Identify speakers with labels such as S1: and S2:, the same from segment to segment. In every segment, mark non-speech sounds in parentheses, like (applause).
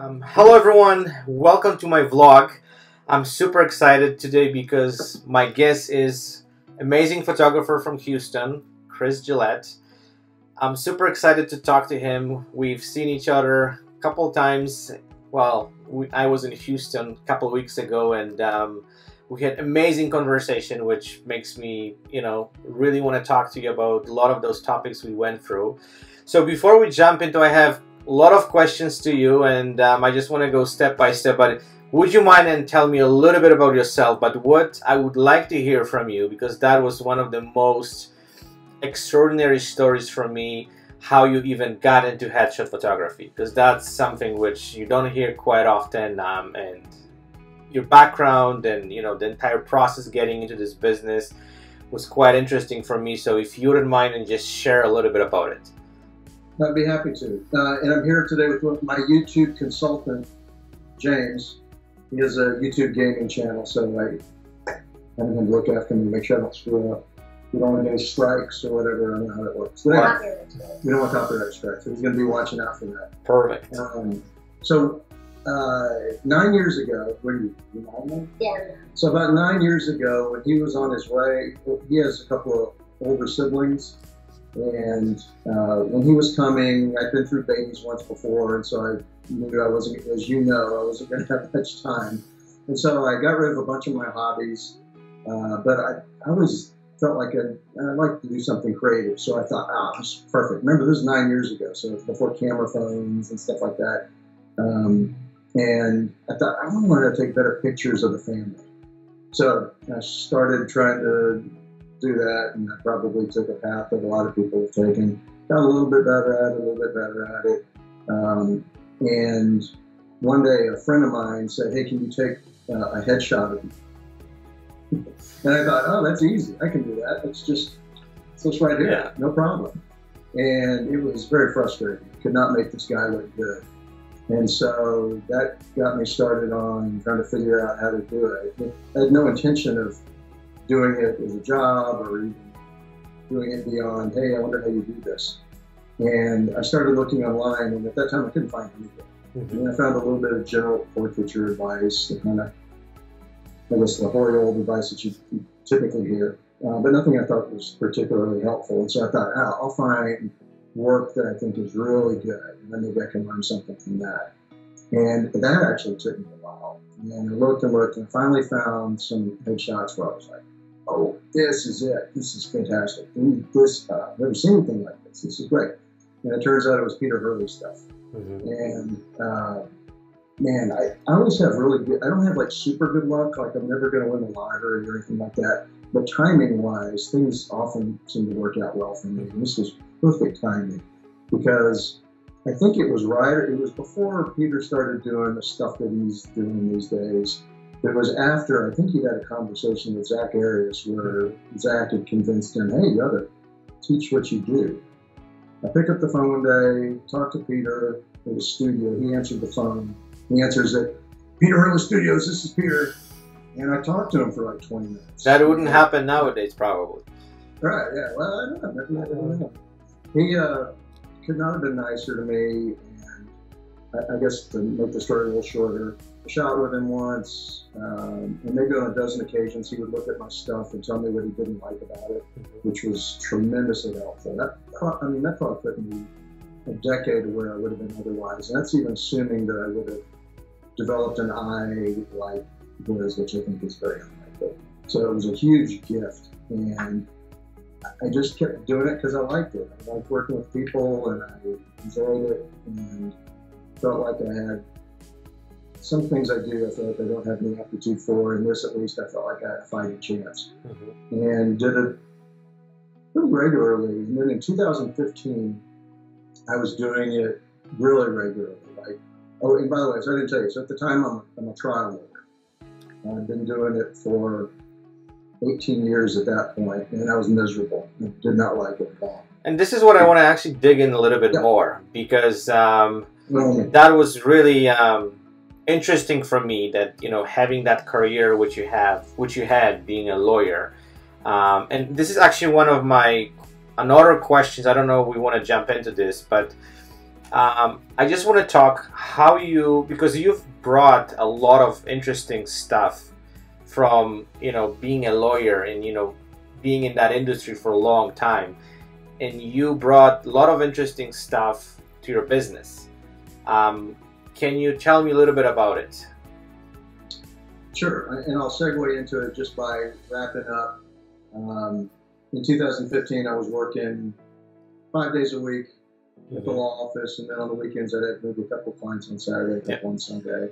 S1: Um, hello everyone, welcome to my vlog. I'm super excited today because my guest is amazing photographer from Houston, Chris Gillette. I'm super excited to talk to him. We've seen each other a couple times. Well, we, I was in Houston a couple weeks ago and um, we had amazing conversation which makes me, you know, really want to talk to you about a lot of those topics we went through. So before we jump into, I have a lot of questions to you, and um, I just want to go step by step. But would you mind and tell me a little bit about yourself? But what I would like to hear from you, because that was one of the most extraordinary stories from me, how you even got into headshot photography, because that's something which you don't hear quite often, um, and your background and you know the entire process getting into this business was quite interesting for me. So if you wouldn't mind and just share a little bit about it.
S2: I'd be happy to. Uh, and I'm here today with my YouTube consultant, James. He has a YouTube gaming channel, so I I'm going to look after him and make sure I don't screw up. We don't want any strikes or whatever. I don't know how that works. But anyway, we don't want copyright strikes, so he's going to be watching out for that.
S1: Perfect.
S2: Um, so uh, nine years ago, were you, you nine
S3: Yeah.
S2: So about nine years ago, when he was on his way, he has a couple of older siblings, and uh, when he was coming, I'd been through babies once before, and so I knew I wasn't, as you know, I wasn't going to have (laughs) much time. And so I got rid of a bunch of my hobbies, uh, but I, I always felt like I'd, I'd like to do something creative. So I thought, ah, this is perfect. Remember, this is nine years ago, so before camera phones and stuff like that. Um, and I thought, I wanted to take better pictures of the family. So I started trying to do that, and I probably took a path that a lot of people have taken. Got a little bit better at it, a little bit better at it. Um, and one day, a friend of mine said, "Hey, can you take uh, a headshot of me?" (laughs) and I thought, "Oh, that's easy. I can do that. It's just it's just right here,
S1: Yeah.
S2: no problem." And it was very frustrating. Could not make this guy look good. And so that got me started on trying to figure out how to do it. I had no intention of doing it as a job or even doing it beyond, hey, I wonder how you do this. And I started looking online, and at that time I couldn't find anything. And I found a little bit of general portraiture advice, the kind of, I guess, the hoary old advice that you, you typically hear, uh, but nothing I thought was particularly helpful. And so I thought, oh, I'll find work that I think is really good, and then maybe I can learn something from that. And that actually took me a while. And I looked and looked, and finally found some headshots where I was like, oh, this is it. This is fantastic. Need this. Uh, I've never seen anything like this. This is great. And it turns out it was Peter Hurley stuff.
S1: Mhm.
S2: And uh, man, I, I always have really good, I don't have like super good luck. Like I'm never going to win the lottery or anything like that. But timing wise, things often seem to work out well for me. And this was perfect timing because I think it was right, it was before Peter started doing the stuff that he's doing these days. It was after, I think he had a conversation with Zack Arias where Zack had convinced him, hey, to teach what you do. I pick up the phone one day, talk to Peter at his studio. He answered the phone. He answers it, Peter Hurley Studios, this is Peter. And I talked to him for like 20 minutes.
S1: That wouldn't happen nowadays, probably.
S2: Right, yeah. Well, I don't know. Maybe I don't know. He uh, could not have been nicer to me. And I, I guess to make the story a little shorter, shot with him once, um, and maybe on a dozen occasions he would look at my stuff and tell me what he didn't like about it, which was tremendously helpful. That, I mean, that probably put me a decade where I would have been otherwise. And that's even assuming that I would have developed an eye like his, which I think is very unlikely. So it was a huge gift. And I just kept doing it because I liked it. I liked working with people and I enjoyed it and felt like I had some things I do, I feel like I don't have any aptitude for. And this, at least, I felt like I had a fighting chance.
S1: Mhm.
S2: And did it pretty regularly. And then in 2015, I was doing it really regularly. Like, oh, and by the way, so I didn't tell you. So at the time, I'm, I'm a trial lawyer. I've been doing it for 18 years at that point, and I was miserable. I did not like it at all.
S1: And this is what I want to actually dig in a little bit
S2: Yeah.
S1: more because um,
S2: Um,
S1: that was really um, interesting for me. That you know, having that career which you have, which you had, being a lawyer, um, and this is actually one of my another questions. I don't know if we want to jump into this, but Um, I just want to talk how you because you've brought a lot of interesting stuff from you know being a lawyer and you know being in that industry for a long time, and you brought a lot of interesting stuff to your business. Um, can you tell me a little bit about it?
S2: Sure, and I'll segue into it just by wrapping up. Um, in 2015, I was working five days a week at the law office, and then on the weekends I'd have maybe a couple clients on Saturday, a couple on Sunday.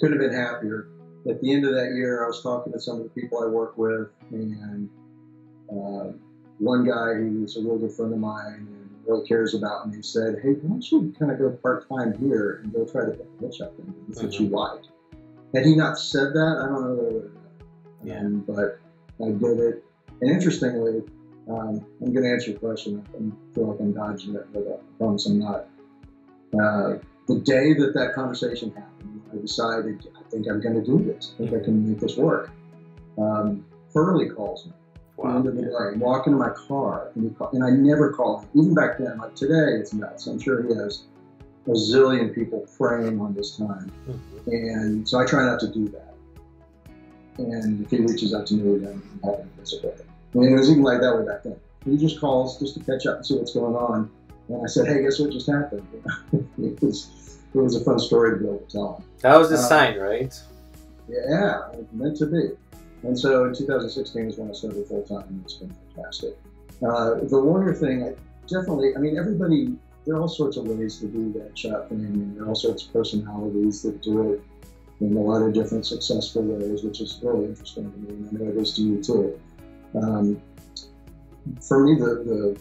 S2: Couldn't have been happier. At the end of that year, I was talking to some of the people I work with, and uh, one guy who's a real good friend of mine really cares about me said, "Hey, why don't you kind of go part time here and go try to pick up and that's what you like." Had he not said that, I don't know that I would have done it.
S1: Yeah.
S2: Um, but I did it, and interestingly, um, I'm going to answer your question. I feel like I'm dodging it, but I promise I'm not. Uh, the day that that conversation happened, I decided I think I'm going to do this. I think I can make this work. Um, Hurley calls me. The end of the day, I'm walking to my car, and, he call, and I never call him. Even back then, like today, it's nuts. I'm sure he has a zillion people preying on this time,
S1: Mhm.
S2: and so I try not to do that. And if he reaches out to me, then I'm happy to with him. Mean, it was even like that way back then. He just calls just to catch up and see what's going on. And I said, "Hey, guess what just happened?" (laughs) it was it was a fun story to be able to tell him.
S1: That was the
S2: Uh,
S1: sign, right?
S2: Yeah, it meant to be. And so in 2016 is when I started full time, and it's been fantastic. Uh, the lawyer thing, I definitely, I mean, everybody, there are all sorts of ways to do that shot thing, and there are all sorts of personalities that do it in a lot of different successful ways, which is really interesting to me, and I know it is to you too. Um, for me, the, the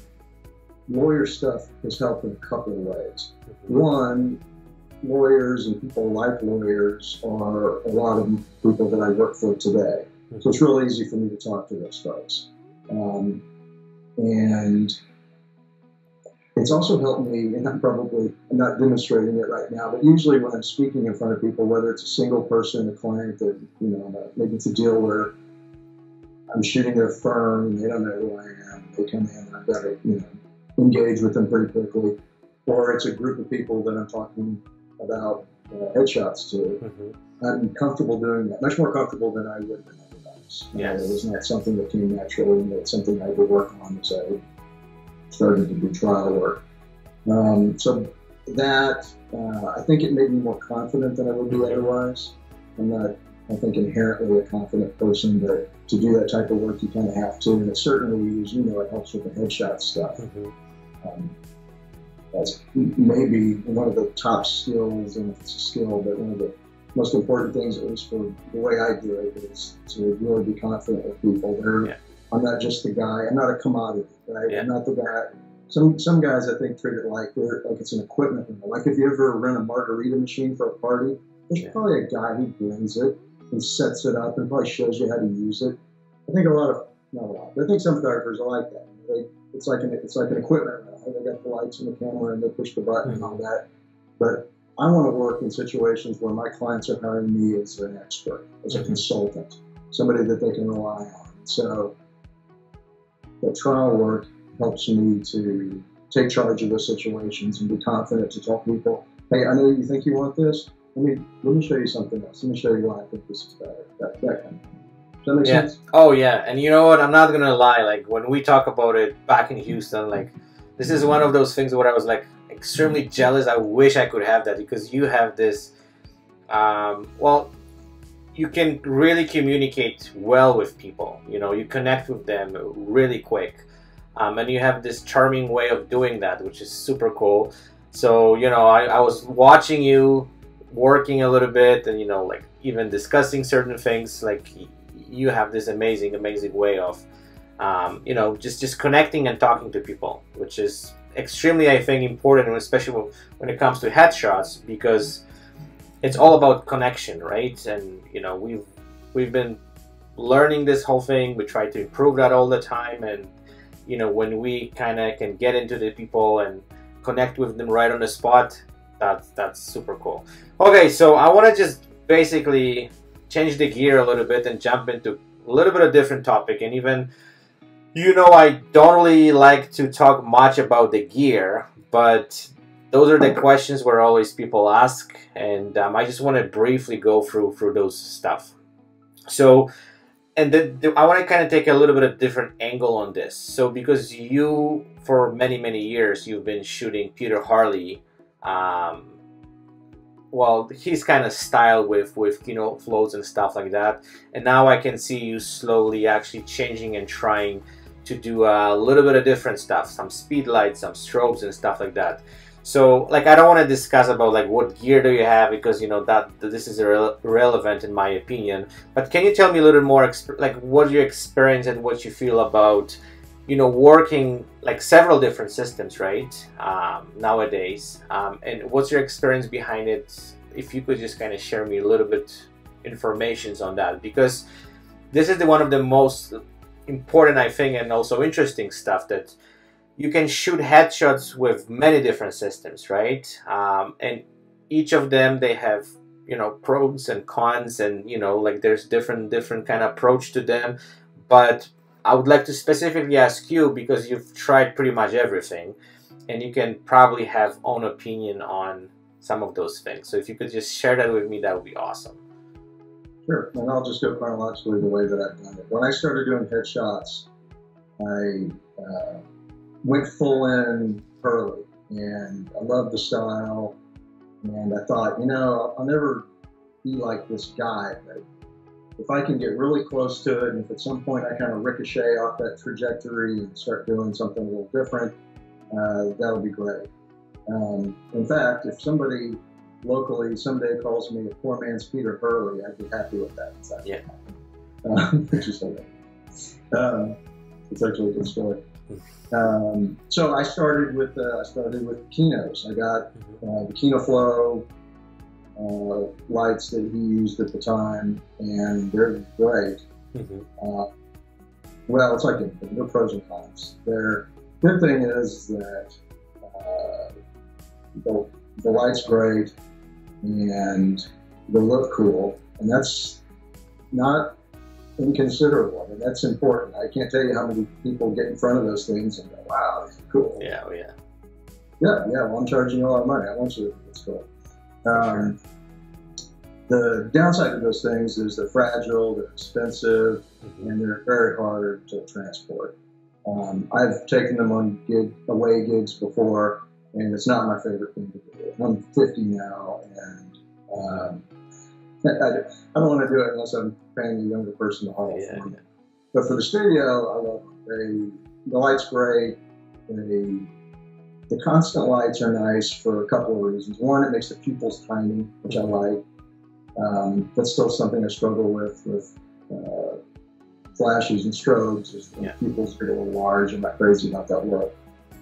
S2: lawyer stuff has helped in a couple of ways. One, lawyers and people like lawyers are a lot of people that I work for today. So it's real easy for me to talk to those folks. Um, and it's also helped me, and I'm probably I'm not demonstrating it right now, but usually when I'm speaking in front of people, whether it's a single person, a client that, you know, maybe it's a deal where I'm shooting their firm and they don't know who I am, they come in and I've got to, you know, engage with them pretty quickly, or it's a group of people that I'm talking about uh, headshots to.
S1: Mhm.
S2: I'm comfortable doing that, much more comfortable than I would have been otherwise. Uh, it was not something that came naturally, and it's something I had to work on as I started to do trial work. Um, so that, uh, I think it made me more confident than I would be otherwise. I'm not, I think, inherently a confident person, but to do that type of work, you kind of have to. And it certainly, as you know, it helps with the headshot stuff.
S1: Mhm.
S2: Um, that's maybe one of the top skills, and it's a skill, but one of the most important things, at least for the way I do it, is to really be confident with people. They're,
S1: Yeah.
S2: I'm not just the guy. I'm not a commodity, right?
S1: Yeah.
S2: I'm not the guy. Some some guys I think treat it like they're like it's an equipment. rental. Like if you ever rent a margarita machine for a party, there's
S1: Yeah.
S2: probably a guy who brings it and sets it up and probably shows you how to use it. I think a lot of not a lot, but I think some photographers are like that. They, it's like an it's like an equipment rental. They got the lights and the camera and they push the button and all that. But I want to work in situations where my clients are hiring me as an expert, as a
S1: Mhm.
S2: consultant, somebody that they can rely on. So the trial work helps me to take charge of those situations and be confident to tell people, hey, I know you think you want this. Let me let me show you something else. Let me show you why I think this is better. That, that kind of thing. Does that make
S1: Yeah.
S2: sense?
S1: Oh yeah, and you know what? I'm not gonna lie. Like when we talk about it back in Houston, like this is one of those things where I was like extremely jealous. I wish I could have that because you have this. Um, well, you can really communicate well with people. You know, you connect with them really quick, um, and you have this charming way of doing that, which is super cool. So you know, I, I was watching you working a little bit, and you know, like even discussing certain things. Like you have this amazing, amazing way of, um, you know, just just connecting and talking to people, which is extremely, I think, important, especially when- it comes to headshots, because it's all about connection, right? And you know, we've we've been learning this whole thing. We try to improve that all the time, and you know, when we kind of can get into the people and connect with them right on the spot, that's that's super cool. Okay, so I want to just basically change the gear a little bit and jump into a little bit of different topic, and even you know, I don't really like to talk much about the gear, but those are the questions where always people ask, and um, I just want to briefly go through through those stuff. So, and the, the, I want to kind of take a little bit of different angle on this. So, because you, for many many years, you've been shooting Peter Hurley. Um, well, his kind of style with with you know Flos and stuff like that, and now I can see you slowly actually changing and trying to do a little bit of different stuff, some speed lights, some strobes and stuff like that. So, like, I don't want to discuss about like what gear do you have because you know that this is irre- irrelevant in my opinion. But can you tell me a little more, like, what you experience and what you feel about, you know, working like several different systems, right? Um, nowadays, um, and what's your experience behind it? If you could just kind of share me a little bit informations on that, because this is the one of the most important, I think, and also interesting stuff that you can shoot headshots with many different systems, right? Um, and each of them they have you know pros and cons, and you know like there's different different kind of approach to them. But I would like to specifically ask you because you've tried pretty much everything, and you can probably have own opinion on some of those things. So if you could just share that with me, that would be awesome.
S2: Sure, and I'll just go chronologically the way that I've done it. When I started doing headshots, I uh, went full in early, and I loved the style. And I thought, you know, I'll never be like this guy, but if I can get really close to it, and if at some point I kind of ricochet off that trajectory and start doing something a little different, uh, that'll be great. Um, in fact, if somebody locally someday calls me a poor man's Peter Hurley, I'd be happy with that.
S1: yeah. (laughs)
S2: Um, which is funny. Um, it's actually a good story. Um, so I started with uh, I started with Kinos. I got mm-hmm. uh, the Kino Flow uh, lights that he used at the time, and they're great. Mm-hmm. Uh, well, it's like anything. They're pros and cons. Their good thing is that uh, the light's bright, and they look cool, and that's not inconsiderable. I mean, that's important. I can't tell you how many people get in front of those things and go, "Wow, these are cool."
S1: Yeah, oh, yeah,
S2: yeah, yeah. Well, I'm charging you a lot of money. I want you to it's cool. Um, the downside of those things is they're fragile, they're expensive, mm-hmm. and they're very hard to transport. Um, I've taken them on gig, away gigs before, and it's not my favorite thing to do. I'm 50 now, and um, I, I, don't want to do it unless I'm paying a younger person to haul yeah, for me. But for the studio, I love they, the lights great. They, the constant lights are nice for a couple of reasons. One, it makes the pupils tiny, which I like. Um, that's still something I struggle with with uh, flashes and strobes. Is yeah. pupils get a little large. I'm not crazy about that look.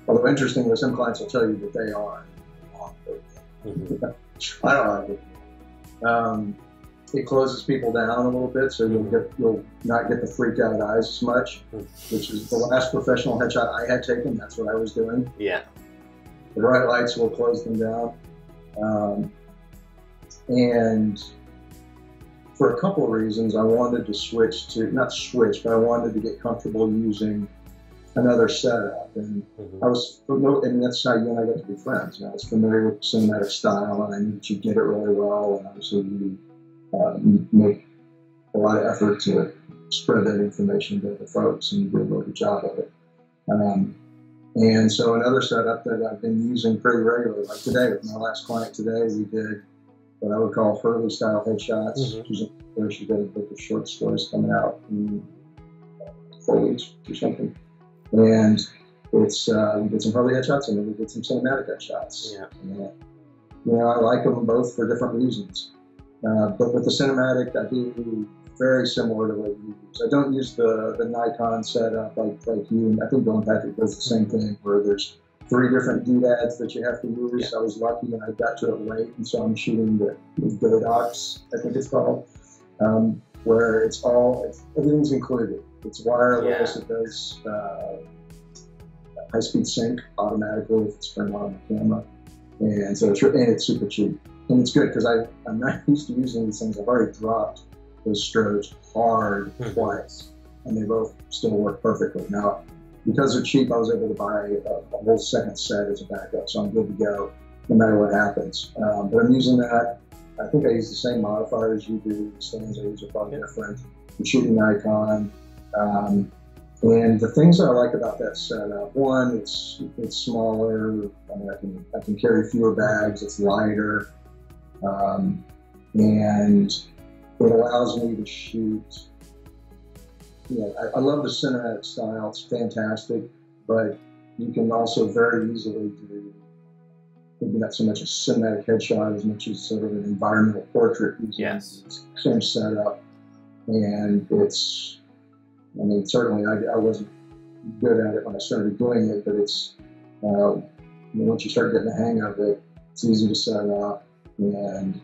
S2: Although interestingly, some clients will tell you that they are. Mm-hmm. (laughs) I don't like it. Um, it closes people down a little bit, so you'll get you'll not get the freaked out eyes as much. Which is the last professional headshot I had taken. That's what I was doing.
S1: Yeah.
S2: The bright lights will close them down, um, and for a couple of reasons, I wanted to switch to not switch, but I wanted to get comfortable using another setup. And mm-hmm. I was familiar, and that's how you and I got to be friends. You know, I was familiar with cinematic style, and I knew that you did it really well, and obviously you uh, make a lot of effort to spread that information to the folks, and you do a really good job of it. Um, and so another setup that I've been using pretty regularly, like today with my last client today, we did what I would call Hurley style headshots, mm-hmm. which is where she got a book of short stories coming out in four weeks or something. And it's uh, we did some Hurley headshots and then we did some cinematic headshots.
S1: Yeah.
S2: And, you know, I like them both for different reasons. Uh, but with the cinematic, I do very similar to what you use. I don't use the, the Nikon setup like, like you, and I think Don Patrick does the same thing where there's three different doodads that you have to use. Yeah. I was lucky and I got to it late, and so I'm shooting the, the Godox, I think it's called, um, where it's all, it's, everything's included. It's wireless. Yeah. It does uh, high-speed sync automatically if it's turned on the camera, and so it's and it's super cheap. And it's good because I I'm not (laughs) used to using these things. I've already dropped those strobes hard hmm. twice, and they both still work perfectly. Now, because they're cheap, I was able to buy a, a whole second set as a backup, so I'm good to go. no matter what happens. Um, but I'm using that. I think I use the same modifier as you do. The stands I use are probably different. I'm shooting Nikon. Um, and the things I like about that setup, one, it's it's smaller. I, mean, I can I can carry fewer bags. It's lighter, um, and it allows me to shoot. You know, I, I love the cinematic style. It's fantastic, but you can also very easily do maybe not so much a cinematic headshot as much as sort of an environmental portrait using
S1: Yes.
S2: the same setup. And it's, I mean, certainly I, I wasn't good at it when I started doing it, but it's, uh, once you start getting the hang of it, it's easy to set up. And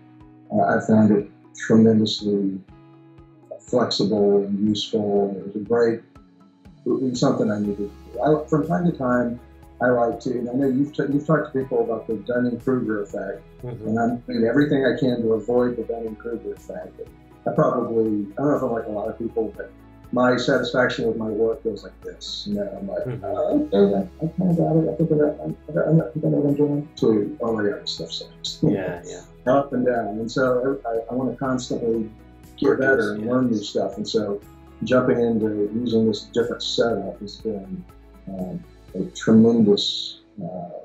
S2: uh, I found it tremendously flexible and useful. It was a great, it was something I needed to do. I, from time to time, I like to, and I know you've, t- you've talked to people about the Dunning-Kruger effect,
S1: Mhm.
S2: and I'm doing everything I can to avoid the Dunning-Kruger effect. I probably, I don't know if I'm like a lot of people, but my satisfaction with my work goes like this. You know, I'm like,
S1: Mhm.
S2: oh, okay, I, I kind of got it. I think that I'm, I'm not thinking what I'm doing. To, oh my God, stuff sucks.
S1: Yeah, yeah.
S2: Up and down. And so I, I want to constantly get better and
S1: Yeah.
S2: learn new stuff. And so jumping into using this different setup has been um, a tremendous uh,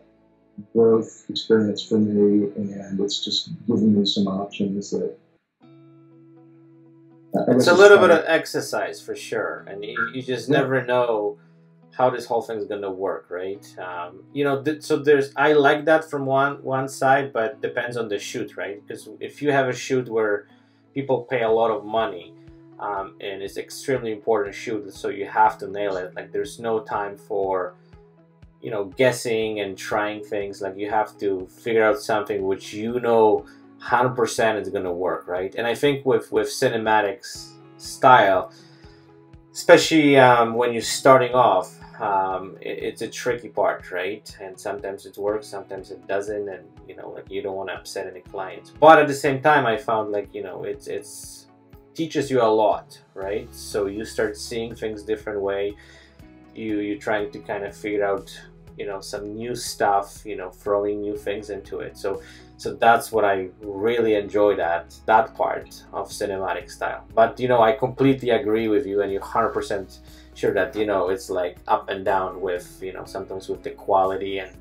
S2: growth experience for me, and it's just given me some options that.
S1: It's a little bit of exercise for sure, and you, you just never know how this whole thing's gonna work, right? Um, you know, th- so there's I like that from one one side, but depends on the shoot, right? Because if you have a shoot where people pay a lot of money, um, and it's extremely important shoot, so you have to nail it. Like there's no time for you know guessing and trying things. Like you have to figure out something which you know 100% is going to work, right? And I think with with cinematics style, especially um, when you're starting off, um, it, it's a tricky part, right? And sometimes it works, sometimes it doesn't, and you know, like you don't want to upset any clients. But at the same time, I found like you know, it's it's teaches you a lot, right? So you start seeing things different way. You you're trying to kind of figure out you know some new stuff, you know, throwing new things into it. So so that's what I really enjoy that that part of cinematic style. But you know, I completely agree with you, and you're hundred percent sure that you know it's like up and down with you know sometimes with the quality and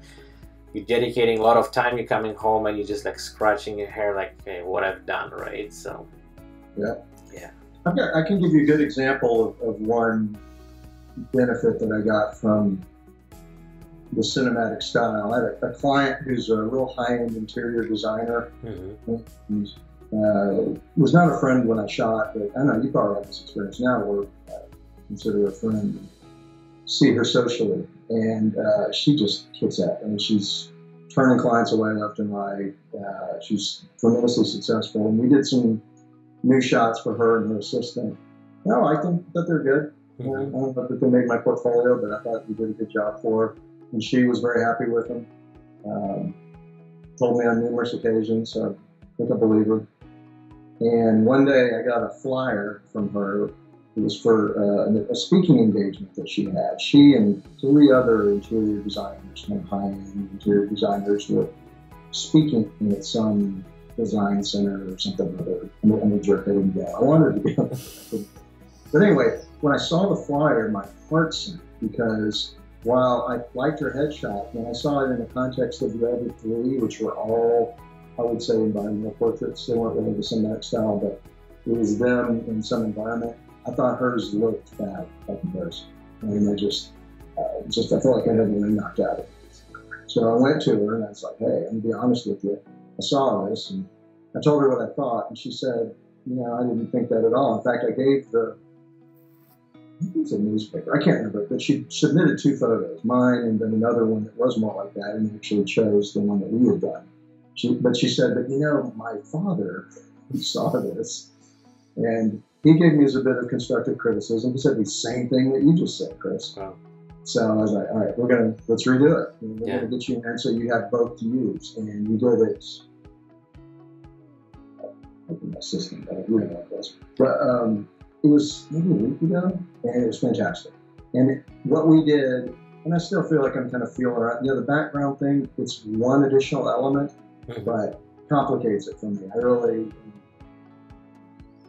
S1: you're dedicating a lot of time. You're coming home and you're just like scratching your hair, like hey, what I've done, right? So
S2: yeah yeah I can give you a good example of, of one benefit that I got from the cinematic style. I had a, a client who's a real high-end interior designer.
S1: mhm.
S2: and, uh, was not a friend when I shot, but I know you probably have this experience now where I consider her a friend. See her socially, and uh, she just kicks at. I mean, she's turning clients away left and right. Uh, she's tremendously successful, and we did some new shots for her and her assistant. No, I think that they're good. Know, I don't know if they made my portfolio, but I thought we did a good job for her, and she was very happy with them. Um, told me on numerous occasions, so I think I believe her. And one day I got a flyer from her. It was for uh, a speaking engagement that she had. She and three other interior designers, kind of high-end interior designers, were speaking at some design center or something or other. I'm a- I'm a jerk. I didn't go. I wanted to go. (laughs) but anyway, when I saw the flyer, my heart sank because while I liked her headshot, when I saw it in the context of the other three, which were all, I would say, environmental portraits, they weren't really the cinematic style, but it was them in some environment. I thought hers looked bad by comparison. And I just, uh, just I felt like I had wind knocked out of it. So I went to her and I was like, hey, I'm gonna be honest with you. I saw this and I told her what I thought, and she said, you know, I didn't think that at all. In fact, I gave the I think it's a newspaper. I can't remember, but she submitted two photos, mine and then another one that was more like that, and actually chose the one that we had done. She, but she said, but you know, my father he (laughs) saw this, and he gave me as a bit of constructive criticism. He said the same thing that you just said, Chris.
S1: Wow.
S2: So I was like, all right, we're gonna let's redo it. We're
S1: Yeah.
S2: gonna get you there so you have both to use, and you did it. I think my system, but I what it was. But um, it was maybe a week ago, and it was fantastic. And what we did and I still feel like I'm kind of feeling. You know, the background thing, it's one additional element,
S1: Mhm.
S2: but complicates it for me. I really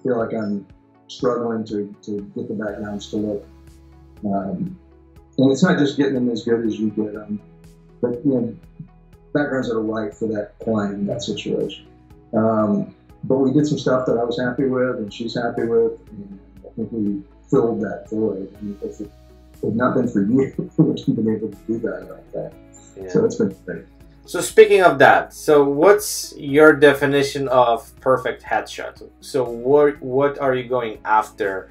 S2: feel like I'm struggling to, to get the backgrounds to look. Um, and it's not just getting them as good as you get them, but you know, backgrounds that are right for that client, that situation. Um, but we did some stuff that I was happy with, and she's happy with, and I we filled that void. And if it had not been for you, we wouldn't have been able to do that like that.
S1: Yeah.
S2: So it's been great.
S1: So speaking of that, so what's your definition of perfect headshot? So what what are you going after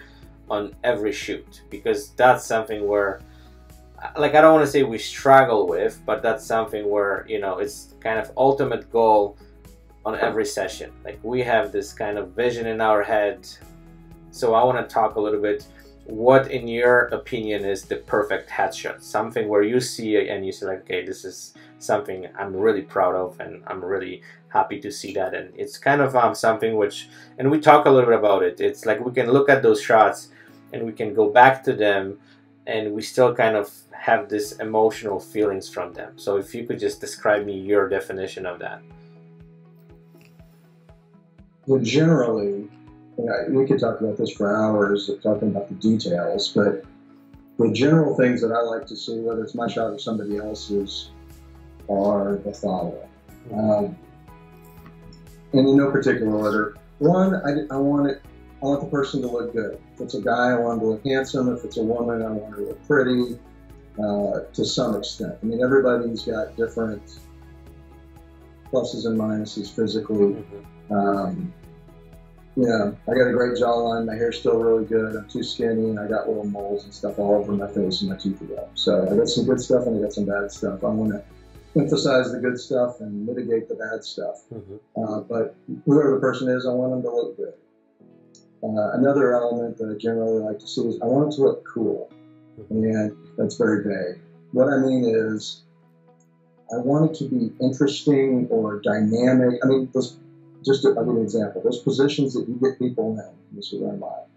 S1: on every shoot? Because that's something where like I don't want to say we struggle with, but that's something where, you know, it's kind of ultimate goal on every session. Like we have this kind of vision in our head. So I want to talk a little bit what in your opinion is the perfect headshot? Something where you see and you say like, okay, this is something I'm really proud of, and I'm really happy to see that. And it's kind of um, something which, and we talk a little bit about it. It's like we can look at those shots and we can go back to them, and we still kind of have this emotional feelings from them. So if you could just describe me your definition of that.
S2: Well, generally, we could talk about this for hours, of talking about the details, but the general things that I like to see, whether it's my shot or somebody else's, are the following. Um, and in no particular order. One, I, I want it. I want the person to look good. If it's a guy, I want him to look handsome. If it's a woman, I want her to look pretty. Uh, to some extent, I mean, everybody's got different pluses and minuses physically. Um, you know, I got a great jawline. My hair's still really good. I'm too skinny, and I got little moles and stuff all over my face, and my teeth are rough. So I got some good stuff, and I got some bad stuff. I want to emphasize the good stuff and mitigate the bad stuff.
S1: Mhm.
S2: Uh, but whoever the person is, I want them to look good. Uh, another element that I generally like to see is I want it to look cool, and that's very vague. What I mean is, I want it to be interesting or dynamic. I mean, those, just to, give you an example. Those positions that you get people in, this is where I'm at.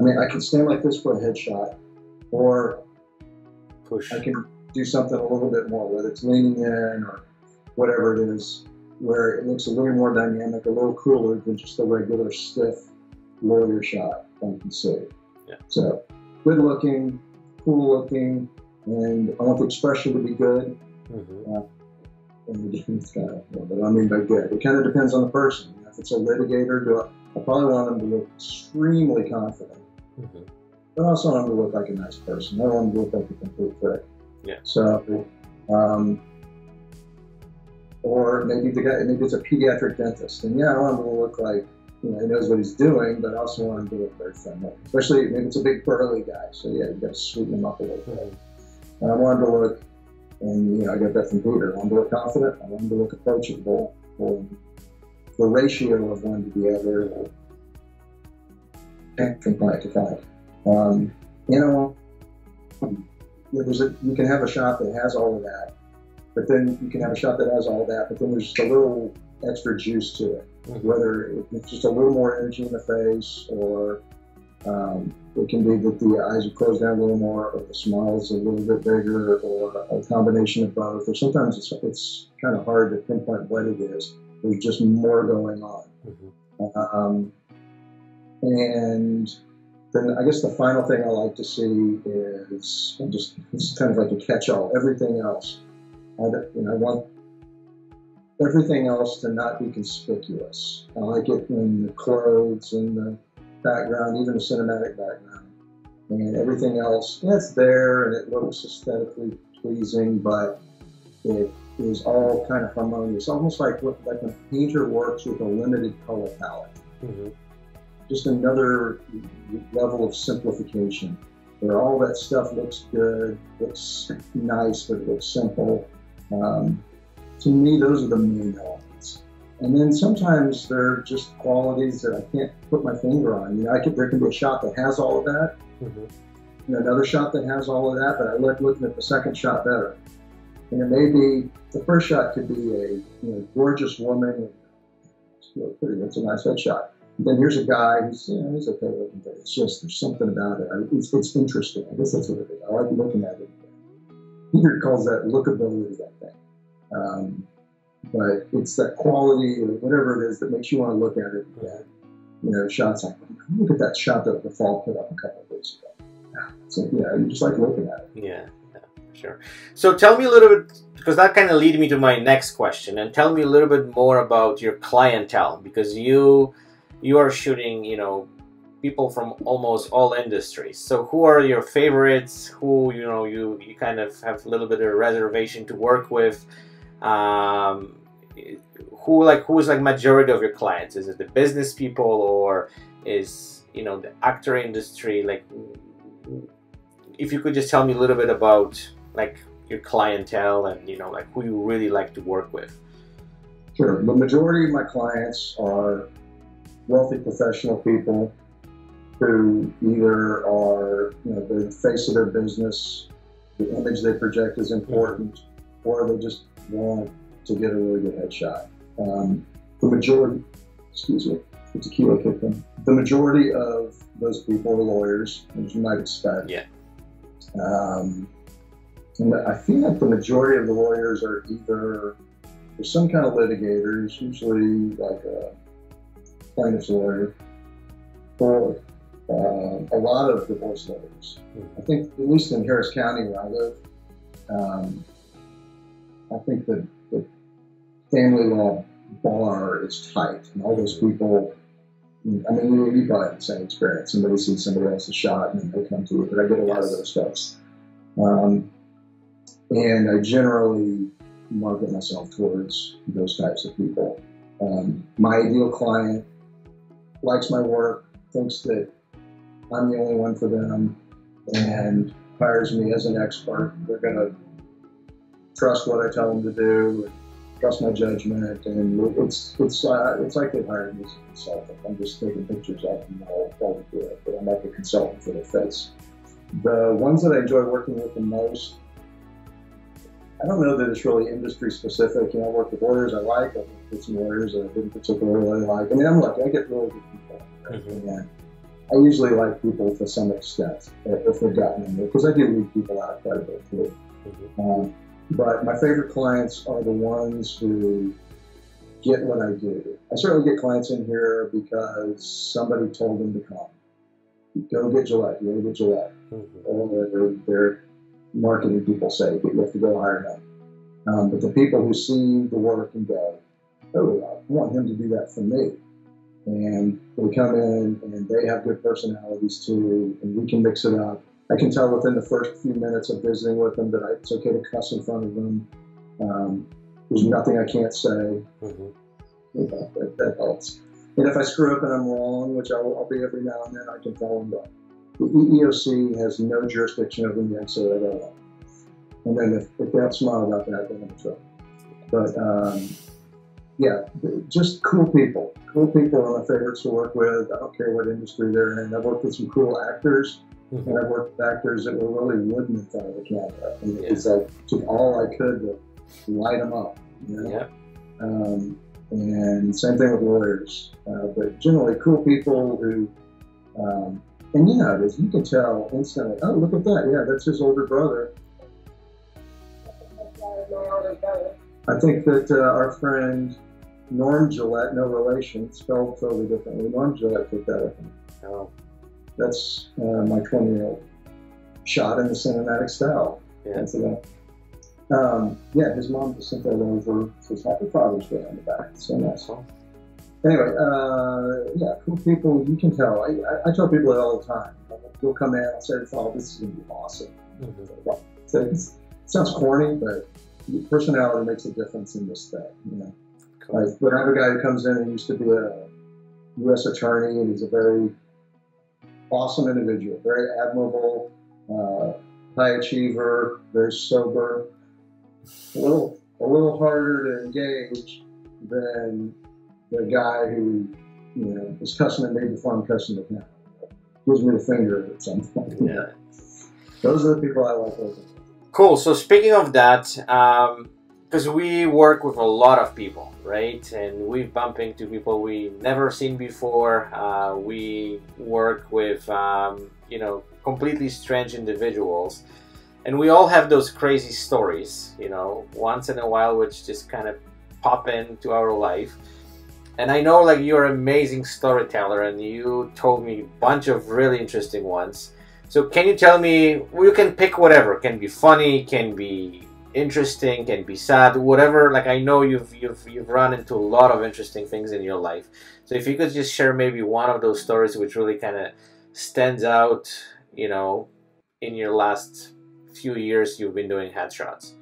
S2: I mean, I can stand like this for a headshot, or
S1: Push.
S2: I can do something a little bit more, whether it's leaning in or whatever it is, where it looks a little more dynamic, a little cooler than just the regular stiff lawyer shot one can see.
S1: Yeah.
S2: So, good looking, cool looking, and I want the expression to be good.
S1: Mm-hmm.
S2: And again, it's kind of what I mean by good. It kind of depends on the person. It's a litigator, do I, I probably want them to look extremely confident
S1: Mhm.
S2: but I also want him to look like a nice person. I don't want him to look like a complete prick.
S1: Yeah.
S2: So, um, or maybe the guy, maybe it's a pediatric dentist, and yeah, I want him to look like you know he knows what he's doing, but I also want him to look very friendly. Especially maybe it's a big burly guy, so yeah, you got to sweeten him up a little bit. And I want him to look, and you know, I got that from Peter. I want him to look confident. I want him to look approachable. And the ratio of one to the other, from client to client. Um, you know, there's a, you can have a shot that has all of that, but then you can have a shot that has all that, but then there's just a little extra juice to it.
S1: Mhm.
S2: Whether it's just a little more energy in the face, or um, it can be that the eyes are closed down a little more, or the smile is a little bit bigger, or a combination of both. Or sometimes it's, it's kind of hard to pinpoint what it is. There's just more going on.
S1: Mhm.
S2: Um, and then I guess the final thing I like to see is just it's kind of like a catch-all. Everything else, I, you know, I want everything else to not be conspicuous. I like it in the clothes and the background, even the cinematic background, and everything else. Yeah, it's there and it looks aesthetically pleasing, but it is all kind of harmonious, almost like what, like a painter works with a limited color palette
S1: Mhm.
S2: just another level of simplification where all that stuff looks good, looks nice, but it looks simple. Um, to me, those are the main elements. And then sometimes there are just qualities that I can't put my finger on. You know, I could, there can be a shot that has all of that,
S1: Mhm.
S2: and another shot that has all of that, but I like looking at the second shot better. And it may be the first shot could be a you know, gorgeous woman. You pretty, that's a nice headshot. And then here's a guy who's you know he's okay looking, but it's just there's something about it. I, it's, it's interesting. I guess that's what it is. I like looking at it. Peter calls that lookability, I think. Um, but it's that quality or whatever it is that makes you want to look at it again. You know, shots like, look at that shot that the fall put up a couple of days ago. So, yeah, you just like looking at it.
S1: Yeah, sure. So tell me a little bit, because that kind of lead me to my next question, and tell me a little bit more about your clientele, because you you are shooting, you know, people from almost all industries. So who are your favorites? Who you know you you kind of have a little bit of a reservation to work with? Um, who like who is like majority of your clients? Is it the business people or is you know the actor industry? Like, if you could just tell me a little bit about like your clientele and you know like who you really like to work with.
S2: Sure. The majority of my clients are wealthy professional people who either are, you know, the face of their business, the image they project is important, or they just want to get a really good headshot. Um, the majority, excuse me, the tequila kicked in. The majority of those people are lawyers, as you might expect.
S1: Yeah.
S2: Um, and I feel like the majority of the lawyers are either there's some kind of litigators, usually like a plaintiff's lawyer, or uh, a lot of divorce lawyers. I think, at least in Harris County where I live, um, I think that the family law bar is tight, and all those people. I mean, you, you probably have the same experience. Somebody sees somebody else's shot, and then they come to you. But I get a lot of those folks, um, and I generally market myself towards those types of people. Um, my ideal client likes my work, thinks that I'm the only one for them, and hires me as an expert. They're going to trust what I tell them to do, trust my judgment, and it's it's uh, it's like they hired me as a consultant. I'm just taking pictures of them all, all do it, but I'm like a consultant for their face. The ones that I enjoy working with the most, I don't know that it's really industry specific. You know, I work with lawyers I like, I work with some lawyers that I didn't particularly like. I mean, I'm lucky. I get really good people. Mm-hmm. And I usually like people to some extent if they've gotten in there, because I do read people out quite a bit too. Mm-hmm. Um, but my favorite clients are the ones who get what I do. I certainly get clients in here because somebody told them to come. Go get Gillette. Go get Gillette. Mm-hmm. Or their marketing people say you have to go hire them. Um, but the people who see the work and go, oh, I want him to do that for me and they come in and they have good personalities too, and we can mix it up. I can tell within the first few minutes of visiting with them that I, it's okay to cuss in front of them. Um, there's nothing I can't say. Mm-hmm. that, that, helps. And if I screw up and I'm wrong, which I'll, I'll, be every now and then, I can tell them. The EEOC has no jurisdiction over me, so I don't. And then if, if don't smile about that, then I'm trouble. But um, yeah, just cool people. Cool people are my favorites to work with. I don't care what industry they're in. I've worked with some cool actors, mm-hmm. and I've worked with actors that were really wooden in front of the camera. And yeah. it's like took all I could to light them up. You know? Yeah. Um, and same thing with lawyers. Uh, but generally, cool people who, um, and yeah, it is, you can tell instantly. Oh, look at that! Yeah, that's his older brother. I think that uh, our friend Norm Gillette, no relation, spelled totally differently. Norm Gillette took that. Oh. That's uh, my 20 year old. Shot in the cinematic style. Yeah. Um, yeah, his mom just sent that over. Says Happy Father's Day on the back. So nice. Anyway, uh, yeah, cool people. You can tell. I, I, I, tell people that all the time. You'll come in, I'll say, "Oh, this is gonna be awesome." Mm-hmm. So it sounds corny, but personality makes a difference in this thing. You know. Like, but I have a guy who comes in and used to be a U.S. attorney, and he's a very awesome individual, very admirable, uh, high achiever, very sober, a little a little harder to engage than the guy who you know is cussing at me before I'm cussing at him. Gives me the finger at some point.
S1: Yeah.
S2: Those are the people I like working with.
S1: Cool. So speaking of that, because um, we work with a lot of people, right? And we bump into people we never seen before. Uh, we work with, um, you know, completely strange individuals. and we all have those crazy stories, you know, once in a while, which just kind of pop into our life. And I know like you're an amazing storyteller, and you told me a bunch of really interesting ones. So can you tell me? You can pick whatever. Can be funny, can be interesting, can be sad, whatever. Like I know you've you've you've run into a lot of interesting things in your life. So if you could just share maybe one of those stories which really kind of stands out, you know, in your last few years you've been doing headshots.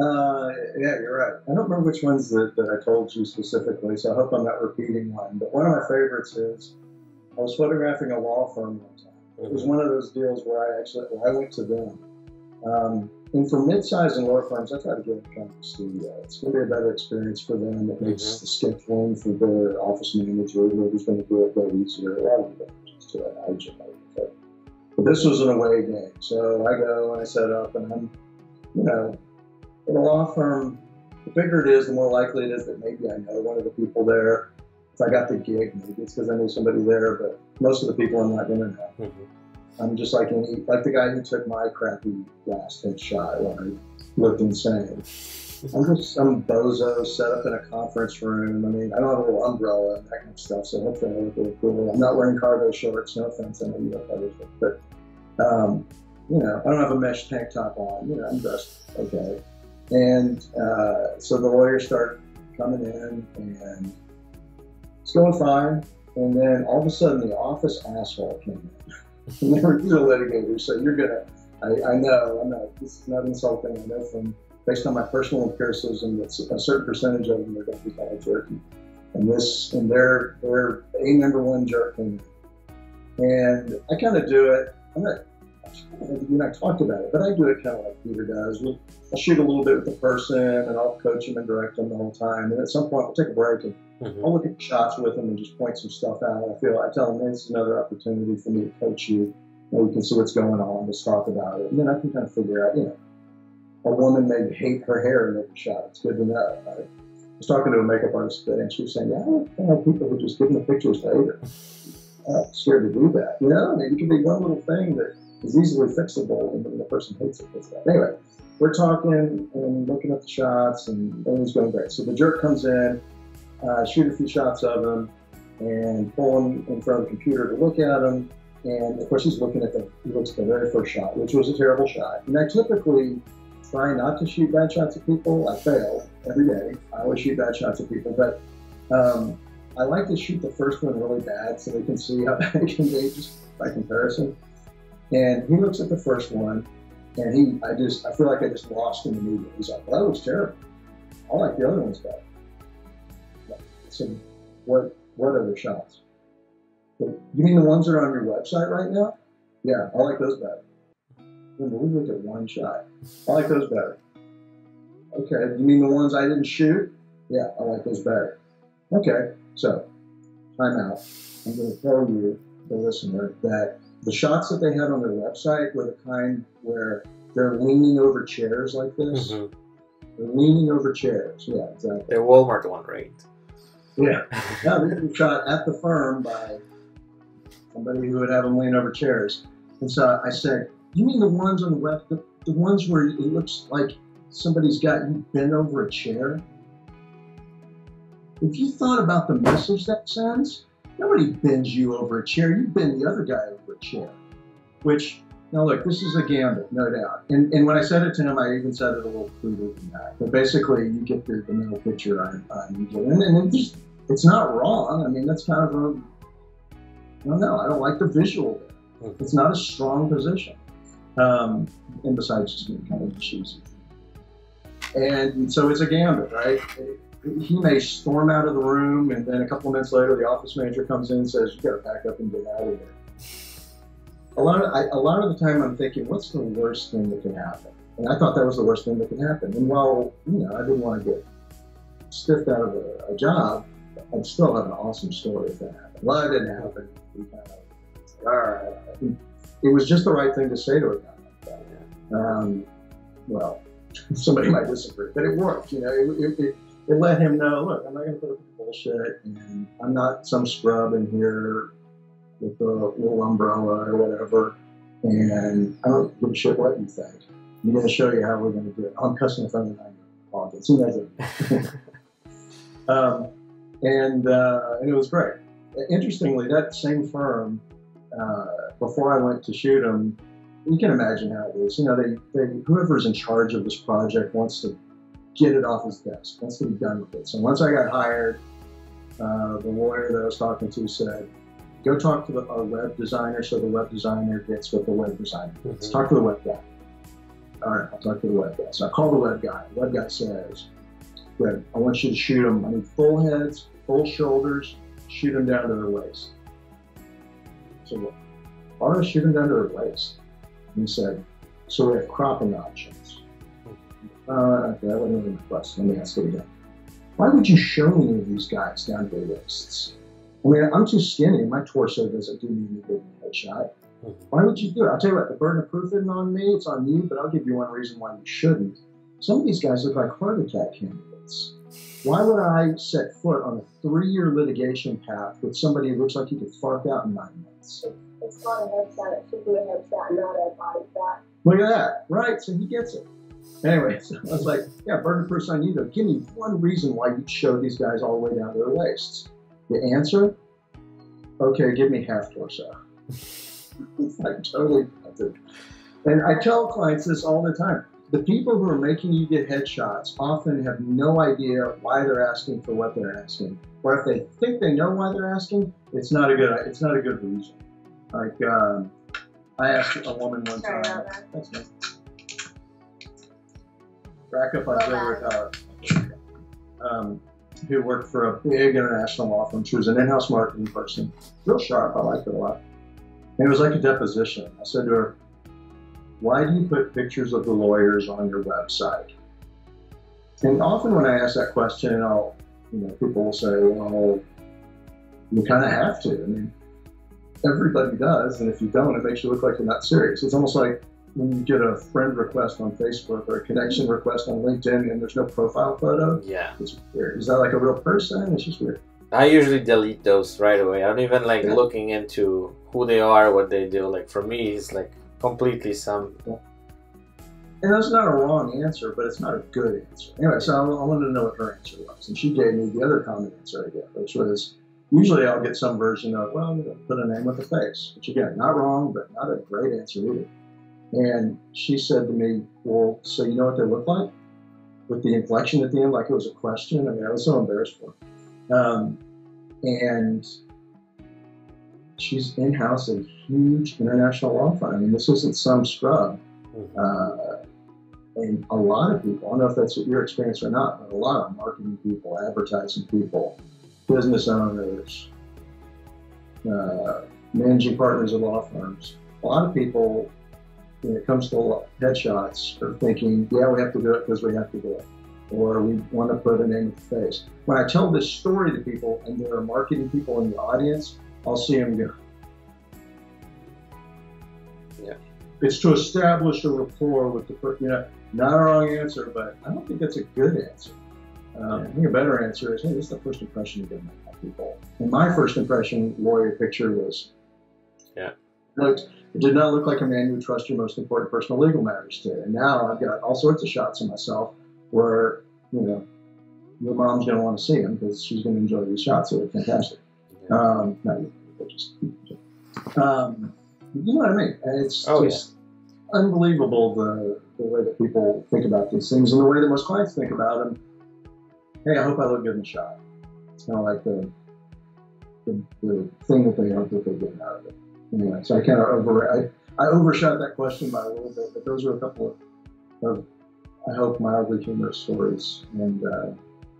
S2: Uh, yeah, you're right. I don't remember which ones that, that I told you specifically, so I hope I'm not repeating one. But one of my favorites is I was photographing a law firm one time. It was one of those deals where I actually I went to them. Um, and for mid-sized and lower firms, I try to get them kind of a studio. It's going to be a better experience for them. It makes mm-hmm. the scheduling for their office manager, who's going to do it, easier. A lot of advantages to that. Just but, but this was an away game, so I go and I set up, and I'm, you know, in a law firm, the bigger it is, the more likely it is that maybe I know one of the people there. If I got the gig, maybe it's because I knew somebody there, but most of the people I'm not going to know. Mm-hmm. I'm just like any, like the guy who took my crappy last headshot when I looked insane. I'm just some bozo set up in a conference room. I mean, I don't have a little umbrella and that kind of stuff, so hopefully I look really cool. I'm not wearing cargo shorts. No offense, I know you don't have it, but um, you know, I don't have a mesh tank top on. You know, I'm dressed okay. And uh, so the lawyers start coming in, and it's going fine. And then all of a sudden, the office asshole came in. (laughs) and they were the litigator, so you're gonna. I, I know, I'm not. This is not insulting. I know from based on my personal empiricism that a certain percentage of them are going to be kind of jerky. And this, and they're they're a number one jerk in And I kind of do it. I'm not you and I talked about it, but I do it kind of like Peter does. we I'll shoot a little bit with the person, and I'll coach them and direct them the whole time. And at some point, we'll take a break and mm-hmm. I'll look at shots with them and just point some stuff out. I feel I tell them, this is another opportunity for me to coach you. And we can see what's going on. Let's talk about it, and then I can kind of figure out, you know, a woman may hate her hair in every shot. It's good to know. I was talking to a makeup artist today, and she was saying, "Yeah, I have people who just give them the pictures later. I'm scared to do that. You know, I mean, it could be one little thing that is easily fixable, and the person hates it. Anyway, we're talking and looking at the shots, and everything's going great. So the jerk comes in, uh, shoot a few shots of him, and pull him in front of the computer to look at him. And of course, he's looking at the he looks at the very first shot, which was a terrible shot. And I typically try not to shoot bad shots at people. I fail every day. I always shoot bad shots at people, but um, I like to shoot the first one really bad so they can see how (laughs) bad it can be just by comparison. And he looks at the first one, and he, I just, I feel like I just lost him immediately. He's like, well, that was terrible. I like the other ones better. So, what, what other shots? You mean the ones that are on your website right now? Yeah, I like those better. Remember, we looked at one shot. I like those better. Okay, you mean the ones I didn't shoot? Yeah, I like those better. Okay, so time out. I'm going to tell you, the listener, that the shots that they had on their website were the kind where they're leaning over chairs like this. Mm-hmm. They're leaning over chairs. Yeah, exactly.
S1: They're Walmart one, right?
S2: Yeah. now, this was shot at the firm by somebody who would have them lean over chairs. And so I said, You mean the ones on the web, the, the ones where it looks like somebody's got you bent over a chair? If you thought about the message that sends, Nobody bends you over a chair. You bend the other guy over a chair. Which, now look, this is a gambit, no doubt. And, and when I said it to him, I even said it a little cruder than that. But basically, you get the, the mental picture. And, it just, it's not wrong. I mean, that's kind of a, I don't know, I don't like the visual. It's not a strong position. Um, and besides just being kind of cheesy. And so it's a gambit, right? He may storm out of the room, and then a couple minutes later, the office manager comes in and says, "You got to pack up and get out of here." A lot of I, a lot of the time, I'm thinking, "What's the worst thing that can happen?" And I thought that was the worst thing that could happen. And while you know, I didn't want to get stiffed out of a, a job, I'd still have an awesome story if that happened. Well, it didn't happen. We kind of, all right. It was just the right thing to say to a guy. Um, well, (laughs) somebody might disagree, but it worked. You know, it, it, it let him know, look, I'm not going to put up with bullshit, and I'm not some scrub in here with a little umbrella or whatever. and I don't give a shit what you think. I'm going to show you how we're going to do it. I'm cussing in front of the nine pocket. Soon as it. um, and uh, and it was great. Interestingly, that same firm, uh, before I went to shoot them, you can imagine how it is. You know, they, they whoever's in charge of this project wants to get it off his desk, to be done with it. So once I got hired, uh, the lawyer that I was talking to said, "Go talk to the, our web designer." So the web designer gets with the web designer. Mm-hmm. Let's talk to the web guy. All right, I'll talk to the web guy. So I call the web guy. The web guy says, "Good, I want you to shoot them. I need full heads, full shoulders, shoot them down to their waist." So why do I shoot them down to their waist? And he said, "So we have cropping options." Uh, okay, that wasn't really my question. Let me ask it again. Why would you show any of these guys down to their waists? I mean, I'm too skinny. My torso doesn't do me any good in a headshot. Why would you do it? I'll tell you what, the burden of proof isn't on me, it's on you, but I'll give you one reason why you shouldn't. Some of these guys look like heart attack candidates. Why would I set foot on a three year litigation path with somebody who looks like he could fart out in nine months?
S3: It's not a headshot, it should be a headshot, not a body shot.
S2: Look at that, right? So he gets it. Anyway, so I was like, yeah, burden of proof on you though. Give me one reason why you'd show these guys all the way down to their waists. The answer? Okay, give me half torso. (laughs) it's like totally punted. And I tell clients this all the time. The people who are making you get headshots often have no idea why they're asking for what they're asking. Or if they think they know why they're asking, it's not a good it's not a good reason. Like um, I asked a woman one
S3: Sorry
S2: time. That's nice. Rack up on Silver Tower. Um, who worked for a big international law firm. She was an in-house marketing person. Real sharp. I liked it a lot. And it was like a deposition. I said to her, why do you put pictures of the lawyers on your website? And often when I ask that question, I'll, you know, people will say, well, you kind of have to. I mean, everybody does, and if you don't, it makes you look like you're not serious. It's almost like when you get a friend request on Facebook or a connection request on LinkedIn and there's no profile photo.
S1: Yeah.
S2: It's weird. Is that like a real person? It's just weird.
S1: I usually delete those right away. I don't even like
S2: Yeah.
S1: looking into who they are, what they do. Like for me, it's like completely some.
S2: And that's not a wrong answer, but it's not a good answer. Anyway, so I, I wanted to know what her answer was. And she gave me the other common answer I get, which was usually I'll get some version of, well, put a name with a face, which again, not wrong, but not a great answer either. And she said to me, well, so you know what they look like? With the inflection at the end, like it was a question. I mean, I was so embarrassed for her. Um, and she's in house a huge international law firm. I mean, this isn't some scrub. Uh, and a lot of people, I don't know if that's your experience or not, but a lot of marketing people, advertising people, business owners, uh, managing partners of law firms, a lot of people, when it comes to headshots, are thinking, yeah, we have to do it because we have to do it. Or we want to put a name with the face. When I tell this story to people and there are marketing people in the audience, I'll see them go, Yeah. it's to establish a rapport with the person. You know, not a wrong answer, but I don't think that's a good answer. Um, I think a better answer is, hey, this is the first impression you get by people. And my first impression lawyer picture was,
S1: Yeah.
S2: Looked, it did not look like a man you would trust your most important personal legal matters to. And now I've got all sorts of shots of myself where, you know, your mom's going to want to see them because she's going to enjoy these shots. So they're fantastic. Um, not you, but just, um, you know what I mean? And it's
S1: Oh,
S2: just unbelievable the, the way that people think about these things and the way that most clients think about them. Hey, I hope I look good in the shot. It's kind of like the, the, the thing that they hope that they get out of it. Anyway, so I kind of over I, I overshot that question by a little bit, but those are a couple of, of I hope mildly humorous stories and uh,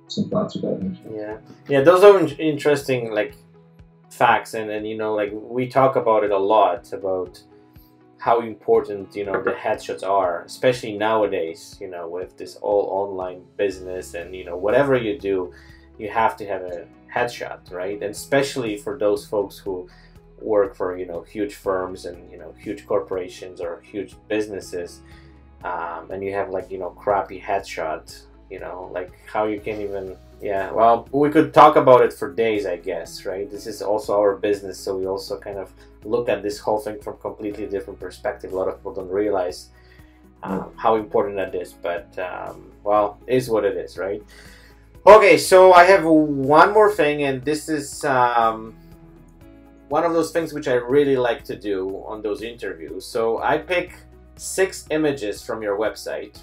S2: some thoughts about them.
S1: Yeah, yeah, those are in- interesting like facts, and and you know like we talk about it a lot about how important you know the headshots are, especially nowadays. You know, with this all online business, and you know whatever you do, you have to have a headshot, right? And especially for those folks who work for you know huge firms and you know huge corporations or huge businesses, um, and you have like you know crappy headshot you know, like how you can even yeah. Well, we could talk about it for days, I guess, right? This is also our business, so we also kind of look at this whole thing from completely different perspective. A lot of people don't realize um, how important that is, but um, well, is what it is, right? Okay, so I have one more thing, and this is um, one of those things which I really like to do on those interviews. So I pick six images from your website.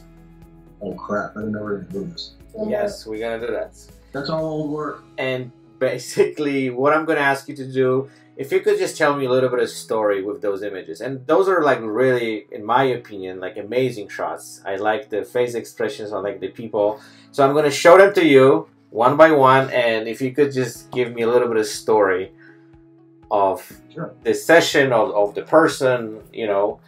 S2: Oh crap! I didn't know we were gonna do this.
S1: Yes, we're gonna do that.
S2: That's all old work.
S1: And basically, what I'm gonna ask you to do, if you could just tell me a little bit of story with those images, and those are like really, in my opinion, like amazing shots. I like the face expressions, I like the people. So I'm gonna show them to you one by one, and if you could just give me a little bit of story of
S2: Sure.
S1: this session of, of the person, you know.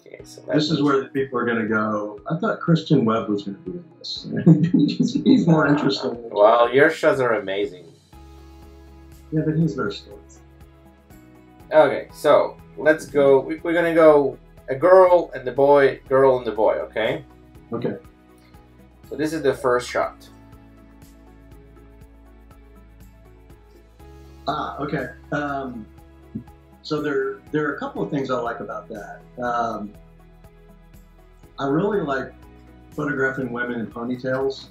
S1: Okay, so
S2: This is where the people are gonna go. I thought Christian Webb was gonna be in this. (laughs) he's, more interesting.
S1: Well, your shots are amazing.
S2: Yeah, but he's very stories.
S1: Okay, so let's go. we- We're gonna go a girl and the boy, girl and the boy. Okay.
S2: Okay.
S1: So this is the first shot.
S2: Ah, okay. Um, so there, there are a couple of things I like about that. Um, I really like photographing women in ponytails.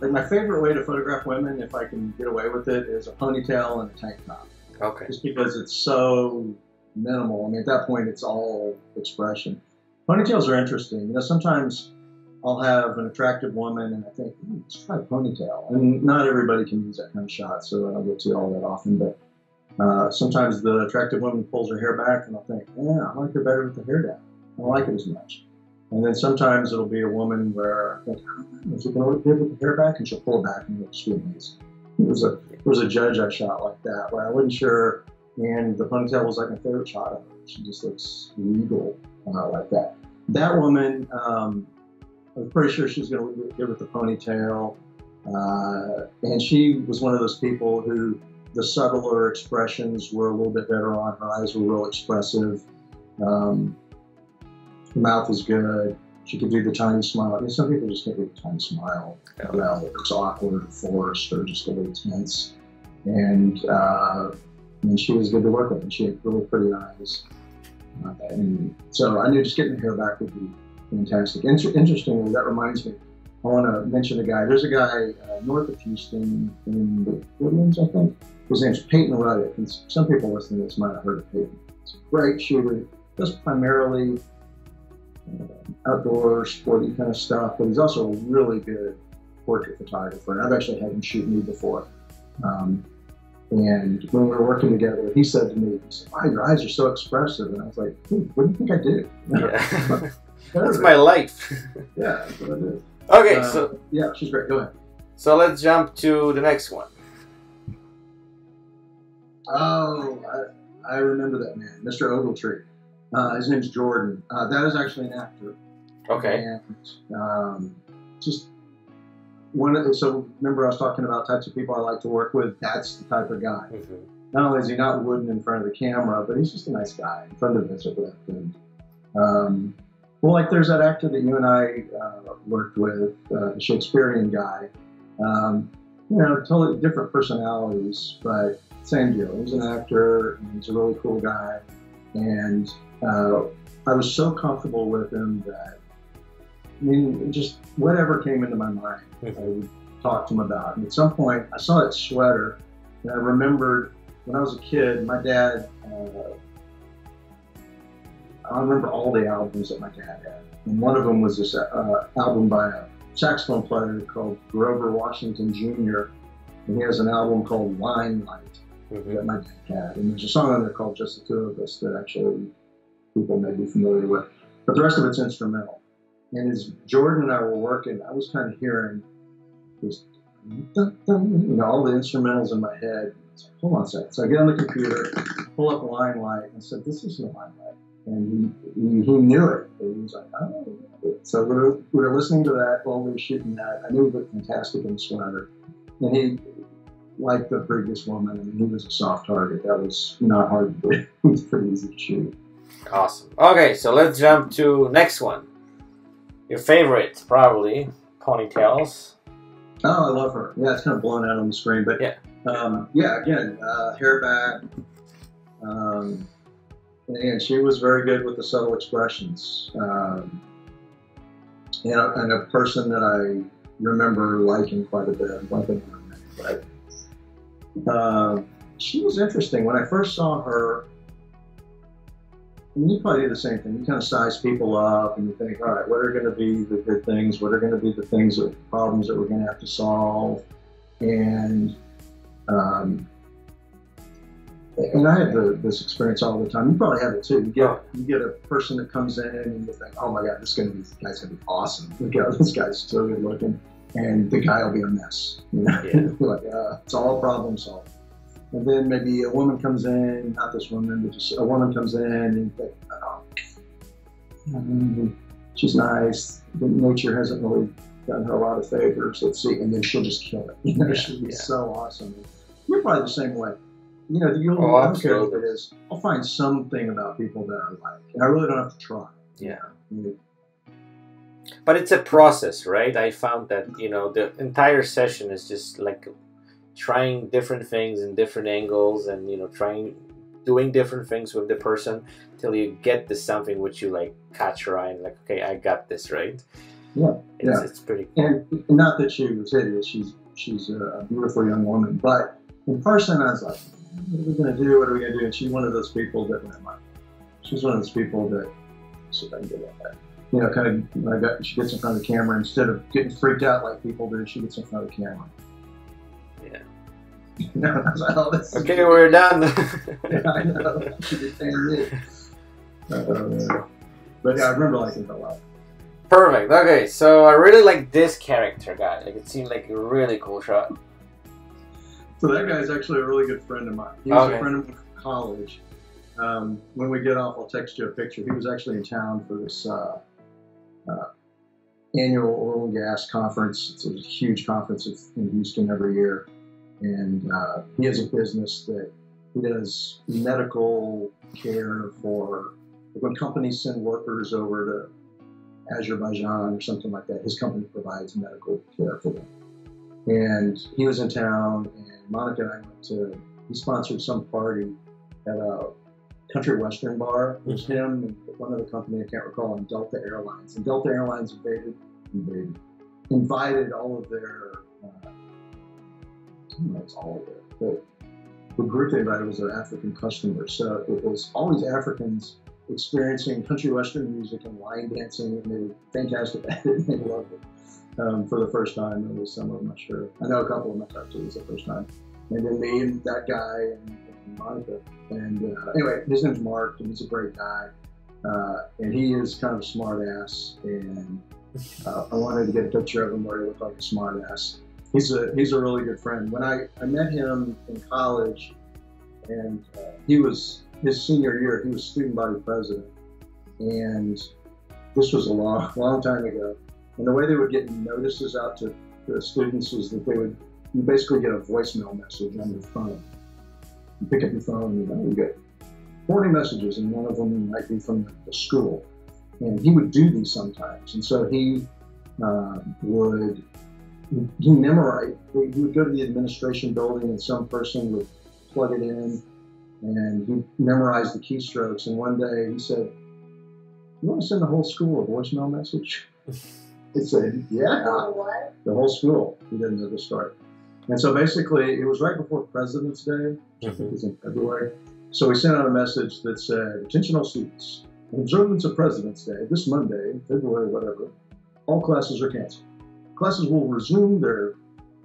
S2: Like my favorite way to photograph women, if I can get away with it, is a ponytail and a tank top.
S1: Okay.
S2: Just because it's so minimal. I mean, at that point, it's all expression. Ponytails are interesting. You know, sometimes I'll have an attractive woman and I think, "Ooh, let's try a ponytail. And not everybody can use that kind of shot, so I don't go to it all that often. But uh, sometimes the attractive woman pulls her hair back and I'll think, yeah, I like her better with the hair down. I don't like it as much. And then sometimes it'll be a woman where I think, oh, is it going to look good with the hair back? And she'll pull it back and looks really amazing. There was a there was a judge I shot like that where I wasn't sure, and the ponytail was like my favorite shot of her. She just looks regal uh, like that. That woman, um, I was pretty sure she was going to good with the ponytail, uh, and she was one of those people who the subtler expressions were a little bit better on. Her eyes were real expressive. Um, her mouth was good. She could do the tiny smile. I mean, some people just can't do the tiny smile
S1: Yeah.
S2: well. It looks awkward, forced, or just a little tense. And uh, and she was good to work with. And she had really pretty eyes. Uh, and so I knew just getting her hair back would be fantastic. Inter- interestingly, that reminds me. I want to mention a guy. There's a guy uh, north of Houston in the Woodlands, I think. His name's Peyton Ruddick. And some people listening to this might have heard of Peyton. He's a great shooter. Does primarily uh, outdoor, sporty kind of stuff, but he's also a really good portrait photographer. And I've actually had him shoot me before. Um, and when we were working together, he said to me, he said, wow, your eyes are so expressive. And I was like, hmm, what do you think I do?
S1: Yeah. (laughs) That's my life. (laughs)
S2: Yeah, that's what I do.
S1: okay,
S2: Uh,
S1: so
S2: Yeah, she's great. Go ahead.
S1: so let's jump to the next one.
S2: Oh, I, I remember that man, Mr. Ogletree. Uh, his name's Jordan. Uh, that is actually an actor.
S1: Okay.
S2: And um, just one of the, so remember I was talking about types of people I like to work with. That's the type of guy.
S1: Mhm.
S2: Not only is he not wooden in front of the camera, but he's just a nice guy, fun to visit with. And, um, well, like there's that actor that you and I uh, worked with, uh, the Shakespearean guy. Um, you know, totally different personalities, but same deal. He's an actor, and he's a really cool guy, and uh, I was so comfortable with him that I mean, just whatever came into my mind, I would talk to him about. And at some point, I saw that sweater, and I remembered when I was a kid, my dad. I remember all the albums that my dad had, and one of them was this uh, album by a saxophone player called Grover Washington Jr. And he has an album called Winelight
S1: Mhm.
S2: that my dad had. And there's a song on there called Just the Two of Us that actually people may be familiar with. But the rest of it's instrumental. And as Jordan and I were working, I was kind of hearing this, dun, dun, you know, all the instrumentals in my head. So, Hold on a second. So I get on the computer, pull up Winelight, and said, This isn't Winelight. And he, he, knew it. And he was like, Oh. So we were, we were listening to that while we were shooting that. I knew he looked fantastic in the sweater. And he, like the previous woman, I mean, he was a soft target. That was not hard to do. (laughs) It was pretty easy to shoot.
S1: Awesome. Okay, so let's jump to next one. Your favorite, probably ponytails.
S2: Oh, I love her. Yeah, it's kind of blown out on the screen, but
S1: Yeah.
S2: um, yeah. Again, uh, hair back, um, and she was very good with the subtle expressions. Um, and, a, and a person that I remember liking quite a bit. But uh, she was interesting when I first saw her. And you probably do the same thing. You kind of size people up, and you think, all right, what are going to be the good things? What are going to be the things or problems that we're going to have to solve? And um, and I have the, this experience all the time. You probably have it too. You get you get a person that comes in, and you think, oh my god, this is going to be this guy's going to be awesome. Look out, this guy's so good looking, and the guy will be a mess. You know,
S1: Yeah. (laughs)
S2: like uh, it's all problem solved. And then maybe a woman comes in, not this woman, but just a woman comes in and you think, oh, mm, she's nice. But nature hasn't really done her a lot of favors. Let's see. And then she'll just kill it. (laughs) You know,
S1: Yeah,
S2: she'll be
S1: yeah.
S2: so awesome. You're probably the same way. You know, you'll,
S1: Oh,
S2: I don't care what it is. I'll find something about people that I like. And I really don't have to try.
S1: Yeah.
S2: You
S1: But it's a process, right? I found that you know the entire session is just like trying different things in different angles, and you know trying doing different things with the person till you get to something which you like catch your eye and like, okay, I got this right.
S2: Yeah,
S1: It's,
S2: yeah.
S1: it's pretty cool.
S2: And not that she was hideous. She's she's a beautiful young woman. But in person, I was like, what are we gonna do? What are we gonna do? And she's one of those people that I'm like, she's one of those people that see if I can get at that. You know, kind of when I got she gets in front of the camera instead of getting freaked out like people do, she gets in front of the camera.
S1: Yeah.
S2: You know, I was like, oh, this is
S1: Okay, we're done. (laughs)
S2: I know. She was. Uh, but yeah, I remember liking her a lot.
S1: Perfect. Okay, so I really like this character guy. Like it seemed like a really cool shot.
S2: So that guy's actually a really good friend of mine. He was
S1: Okay.
S2: a friend of mine from college. Um, when we get off, I'll text you a picture. He was actually in town for this uh, uh, annual oil and gas conference. It's a huge conference in Houston every year, and uh, he has a business that he does medical care for when companies send workers over to Azerbaijan or something like that. His company provides medical care for them. And he was in town, and Monica and I went to. He sponsored some party at a country western bar. It was him and one other company I can't recall, and Delta Airlines. And Delta Airlines invaded, invaded, invited all of their. Uh, I don't know, it's all of it, but the group they invited was their African customers. So it was all these Africans experiencing country western music and line dancing, and they were fantastic at it. and They loved it um, for the first time. It was some of them, I'm sure. I know a couple of them I talked to was the first time. And then me and that guy and, and Monica. And uh, anyway, his name's Mark, and he's a great guy. Uh, and he is kind of a smart ass. And uh, I wanted to get a picture of him where he looked like a smart ass. He's a he's a really good friend. When I, I met him in college, and uh, he was his senior year, he was student body president, and this was a long (laughs) long time ago. And the way they would get notices out to the students was that they would you basically get a voicemail message on your phone. You pick up your phone and you, know, you get 40 messages, and one of them might be from the school. And he would do these sometimes. And so he uh, would he memorized. He would go to the administration building, and some person would plug it in, and he memorized the keystrokes. And one day he said, "You want to send the whole school a voicemail message?" (laughs) It said, "Yeah."
S3: What?
S2: the whole school. He didn't know the story. And so basically, it was right before President's Day, which I think is in February. So we sent out a message that said, Attention all students, in observance of President's Day, this Monday, February, whatever, all classes are canceled. Classes will resume their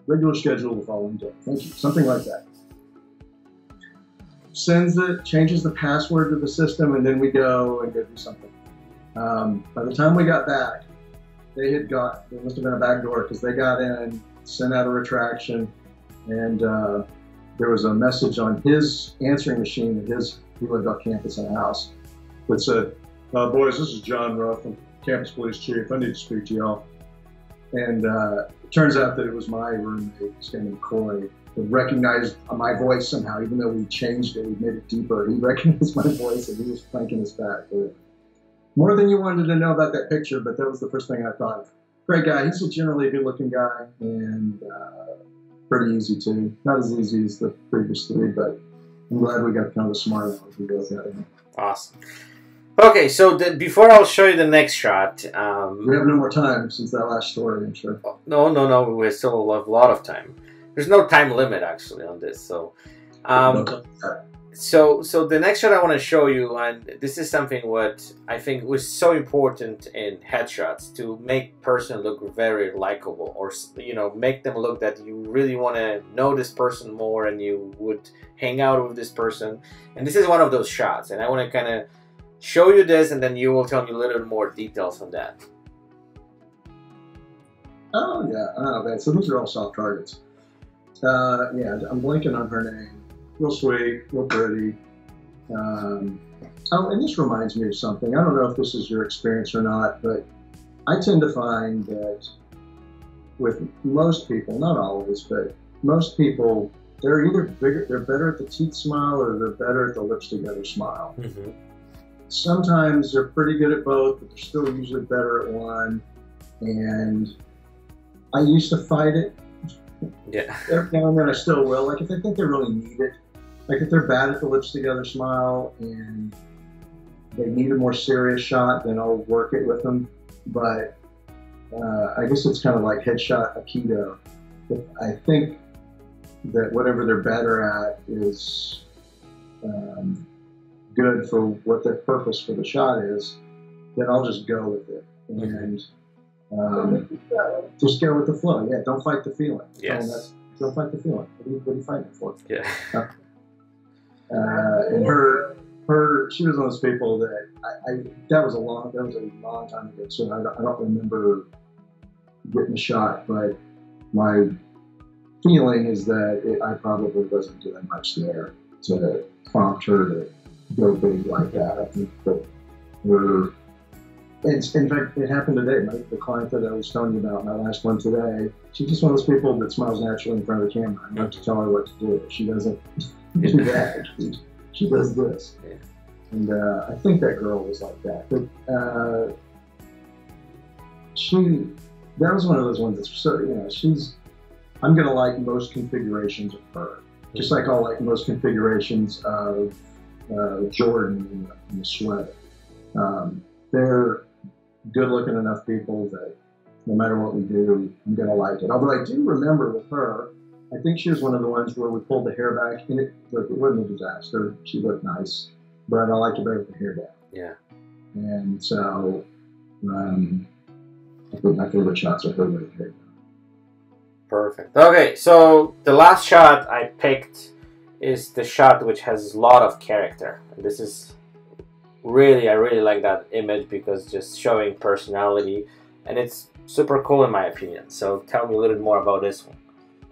S2: regular schedule the following day. Thank you. Something like that. Sends it, changes the password to the system, and then we go and go do something. Um, by the time we got back, they had got there must have been a back door because they got in, sent out a retraction, and uh, there was a message on his answering machine that his he lived off campus in a house that said, uh, "Boys, this is John Ruff, I'm campus police chief. I need to speak to y'all." And uh, it turns out that it was my roommate, his name was Corey, who recognized my voice somehow, even though we changed it, we made it deeper. He (laughs) recognized my voice, and he was planking his back. More than you wanted to know about that picture, but that was the first thing I thought of. great guy. He's a generally good-looking guy and uh, pretty easy too. Not as easy as the previous three, but I'm glad we got kind of a smart one got him.
S1: Awesome. Okay, so the, before I'll show you the next shot. Um,
S2: We have no more time since that last story, I'm sure.
S1: no, no, no. We still have a lot of time. There's no time limit actually on this. So, um, so so the next shot I want to show you, and this is something what I think was so important in headshots to make person look very likable, or you know, make them look that you really want to know this person more, and you would hang out with this person. And this is one of those shots, and I want to kind of show you this, and then you will tell me a little bit more details on that.
S2: Oh yeah, oh man. So these are all soft targets. Uh, yeah, I'm blanking on her name. Real sweet, real pretty. Um, oh, and this reminds me of something. I don't know if this is your experience or not, but I tend to find that with most people, not always, but most people, they're either bigger, they're better at the teeth smile or they're better at the lips together smile.
S1: Mm-hmm.
S2: Sometimes they're pretty good at both, but they're still usually better at one. And I used to fight it.
S1: Yeah.
S2: Every now and then I still will. Like if I think they really need it, like if they're bad at the lips together smile and they need a more serious shot, then I'll work it with them. But uh, I guess it's kind of like headshot aikido. If I think that whatever they're better at is um, good for what their purpose for the shot is, then I'll just go with it and um, just go with the flow. Yeah, don't fight the feeling.
S1: Yes.
S2: Don't, don't fight the feeling. What are you, what are you fighting for?
S1: Yeah.
S2: Uh, Uh, and her, her, she was one of those people that I, I that was a long, that was a long time ago. So I don't, I don't remember getting a shot, but my feeling is that it, I probably wasn't doing much there to prompt her to go big like that. I think that we're. It's, in fact, it happened today. My, the client that I was telling you about, my last one today, she's just one of those people that smiles naturally in front of the camera. I don't have to tell her what to do. She doesn't do that. She, she does this.
S1: Yeah.
S2: And uh, I think that girl was like that. But uh, she, that was one of those ones that's so, you know, she's, I'm going to like most configurations of her. Just like I'll like most configurations of uh, Jordan in the, in the sweater. Um, they're good looking enough people that no matter what we do, I'm going to like it. Although I do remember with her, I think she was one of the ones where we pulled the hair back, and it, look, it wasn't a disaster. She looked nice, but I liked it better with the hair down.
S1: Yeah.
S2: And so, um, I think my favorite shots are her with the hair down.
S1: Perfect. Okay, so the last shot I picked is the shot which has a lot of character. And this is really, I really like that image because just showing personality, and it's super cool in my opinion. So tell me a little bit more about this one.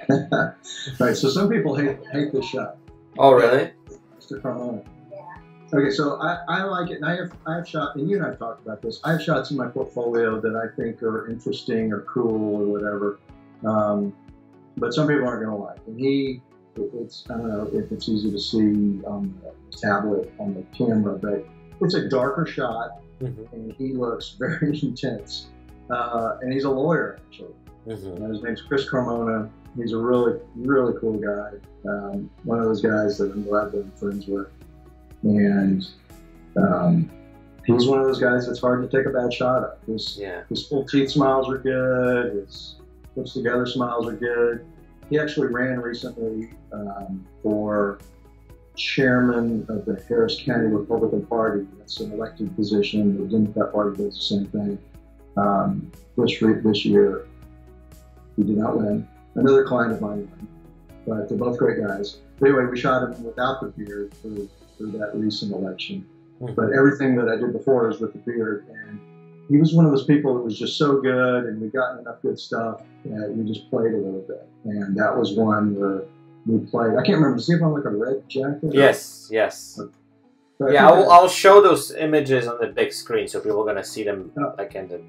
S1: (laughs)
S2: right. So some people hate hate this shot.
S1: Oh, really?
S2: Mr. Carmona.
S3: yeah.
S2: Okay, so I, I like it, and I have I have shot, and you and I have talked about this. I have shots in my portfolio that I think are interesting or cool or whatever, um, but some people aren't going to like. And he, it- it's I don't know if it's easy to see on the tablet on the camera, but it's a darker shot,
S1: Mm-hmm.
S2: and he looks (laughs) very intense. Uh, and he's a lawyer actually.
S1: Mm-hmm.
S2: His name's Chris Carmona. He's a really, really cool guy. Um, one of those guys that I'm glad that I'm friends with. And um, he's one of those guys that's hard to take a bad shot at. His,
S1: Yeah.
S2: his full teeth smiles are good. His lips together smiles are good. He actually ran recently um, for chairman of the Harris County Republican Party. That's an elected position. The Democrat Party does the same thing. Um, this, this year, he did not win. Another client of mine. But they're both great guys. But anyway, we shot him without the beard for, for that recent election. Hmm. But everything that I did before is with the beard. And he was one of those people that was just so good, and we got enough good stuff that we just played a little bit. And that was one where we played. I can't remember. Does he have on like a red jacket?
S1: Yes, yes.
S2: But
S1: Yeah, I'll, I'll show those images on the big screen so people are gonna see them
S2: Yeah.
S1: like in the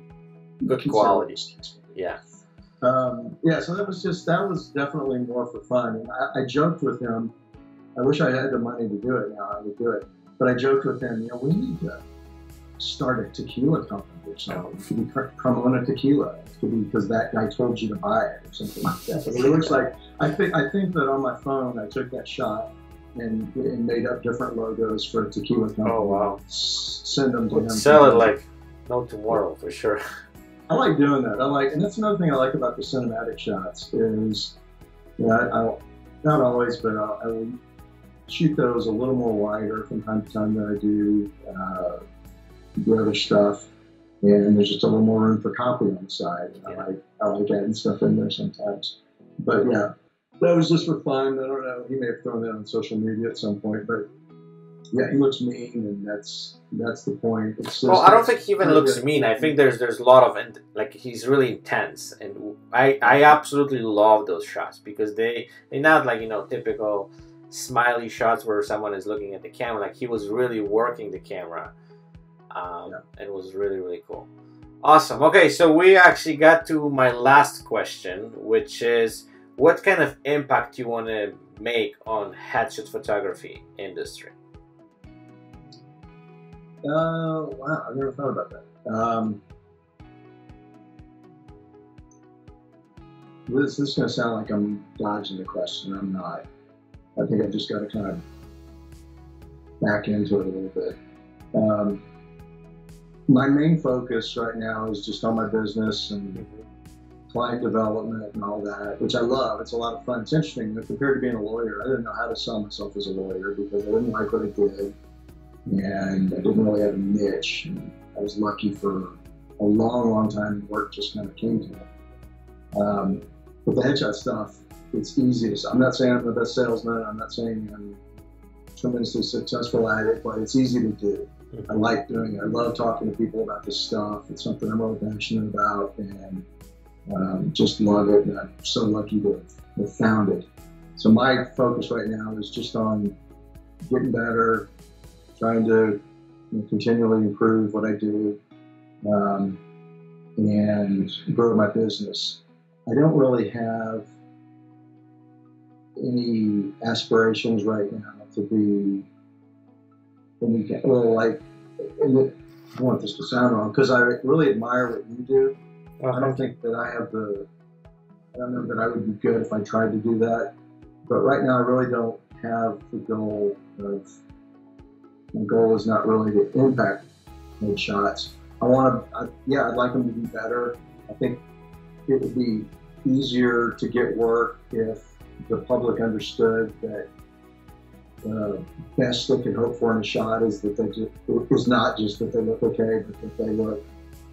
S1: good quality. yeah.
S2: Um, yeah, so that was just that was definitely more for fun. And I, I joked with him. I wish I had the money to do it now. I would do it. But I joked with him. You know, we need to start a tequila company. or something. It could be Carmona tequila. It could be because that guy told you to buy it or something like that. But it looks like I think I think that on my phone I took that shot and, and made up different logos for a tequila company.
S1: Oh wow.
S2: S- Send them to him.
S1: Sell it like no tomorrow for sure. (laughs)
S2: I like doing that. I like, and that's another thing I like about the cinematic shots is, you know, I, I'll not always, but I'll, I will shoot those a little more wider from time to time than I do uh, the other stuff, and there's just a little more room for copy on the side. And I like I like adding stuff in there sometimes, but yeah, that was just for fun. I don't know. He may have thrown that on social media at some point, but yeah, he looks mean, and that's that's the point.
S1: Well, I don't think he even looks mean. I think there's there's a lot of in- like he's really intense, and I I absolutely love those shots because they they're not like you know typical smiley shots where someone is looking at the camera. Like he was really working the camera, um,
S2: Yeah.
S1: and it was really really cool. Awesome. Okay, so we actually got to my last question, which is what kind of impact you want to make on headshot photography industry?
S2: Uh, wow, I never thought about that. Um, this, this is going to sound like I'm dodging the question. I'm not. I think I've just got to kind of back into it a little bit. Um, my main focus right now is just on my business and client development and all that, which I love. It's a lot of fun. It's interesting. Compared to being a lawyer, I didn't know how to sell myself as a lawyer because I didn't like what I did and I didn't really have a niche. And I was lucky for a long, long time. Work just kind of came to me. Um, with the headshot stuff, it's easy to. I'm not saying I'm the best salesman. I'm not saying I'm tremendously successful at it, but it's easy to do. I like doing it. I love talking to people about this stuff. It's something I'm really passionate about, and um, just love it. And I'm so lucky to have found it. So my focus right now is just on getting better, trying to you know, continually improve what I do, um, and grow my business. I don't really have any aspirations right now to be any well, like. I want this to sound wrong because I really admire what you do. I don't think that I have the. I don't know that I would be good if I tried to do that. But right now, I really don't have the goal of. My goal is not really to impact headshots. I want to. Yeah, I'd like them to be better. I think it would be easier to get work if the public understood that the best they can hope for in a shot is that they just is not just that they look okay, but that they look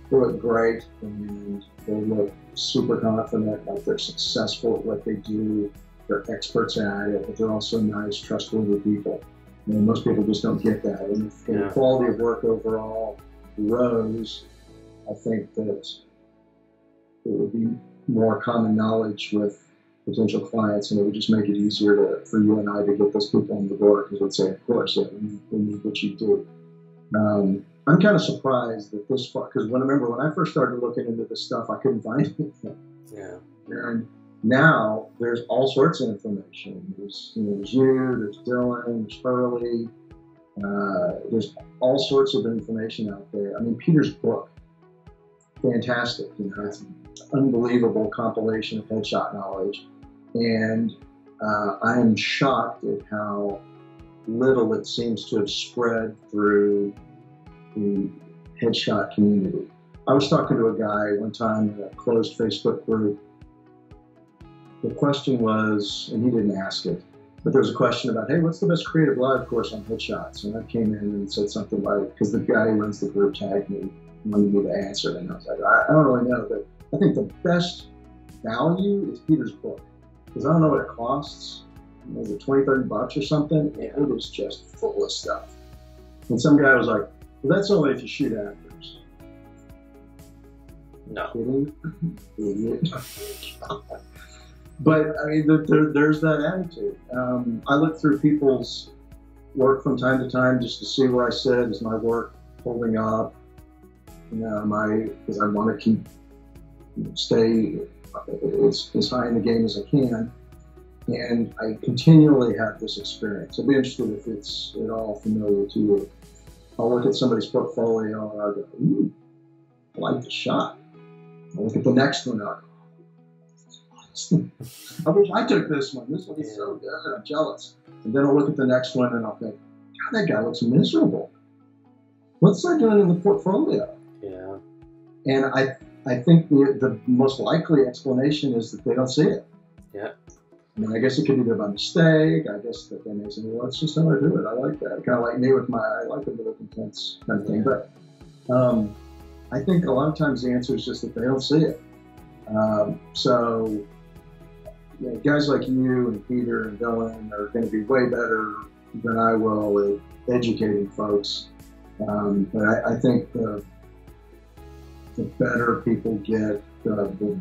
S2: they look great and they look super confident, like they're successful at what they do, they're experts at it, but they're also nice, trustworthy people. I mean, most people just don't get that. And if
S1: Yeah.
S2: the quality of work overall rose, I think that it would be more common knowledge with potential clients, and it would just make it easier to, for you and I to get those people on the door because we'd say, of course, yeah, we, we need what you do. Um, I'm kind of surprised that this far, because when I remember when I first started looking into this stuff, I couldn't find (laughs) anything.
S1: Yeah.
S2: And now there's all sorts of information. There's, you know, there's you, there's Dylan, there's Hurley, uh, there's all sorts of information out there. I mean, Peter's book, fantastic. You know, it's an unbelievable compilation of headshot knowledge. And uh, I am shocked at how little it seems to have spread through the headshot community. I was talking to a guy one time in a closed Facebook group. The question was, and he didn't ask it, but there was a question about, hey, what's the best CreativeLive course on headshots? And I came in and said something like, because the guy who runs the group tagged me, wanted me to answer it, and I was like, I, I don't really know, but I think the best value is Peter's book, because I don't know what it costs. Was it 20, 30 bucks or something? And it was just full of stuff. And some guy was like, well, that's only if you shoot actors.
S1: No.
S2: Kidding? (laughs) Idiot. (laughs) but I mean, there, there, there's that attitude. Um, I look through people's work from time to time just to see where I sit. Is my work holding up? You know, I? Because I want to keep stay as, as high in the game as I can. And I continually have this experience. I'd be interested if it's at all familiar to you. I'll look at somebody's portfolio and I'll go, ooh, I like the shot. I look at the next one. I (laughs) I wish I took this one. This one is so good. I'm jealous. And then I'll look at the next one and I'll think, God, that guy looks miserable. What's that doing in the portfolio?
S1: Yeah.
S2: And I, I think the, the most likely explanation is that they don't see it.
S1: Yeah.
S2: I mean, I guess it could be there by mistake. I guess that they may say, well, that's just how I do it. I like that. Kind of like me with my, I like a of intense kind of thing. But um, I think a lot of times the answer is just that they don't see it. Um, so you know, guys like you and Peter and Dylan are going to be way better than I will at educating folks. Um, but I, I think the, the better people get, the, the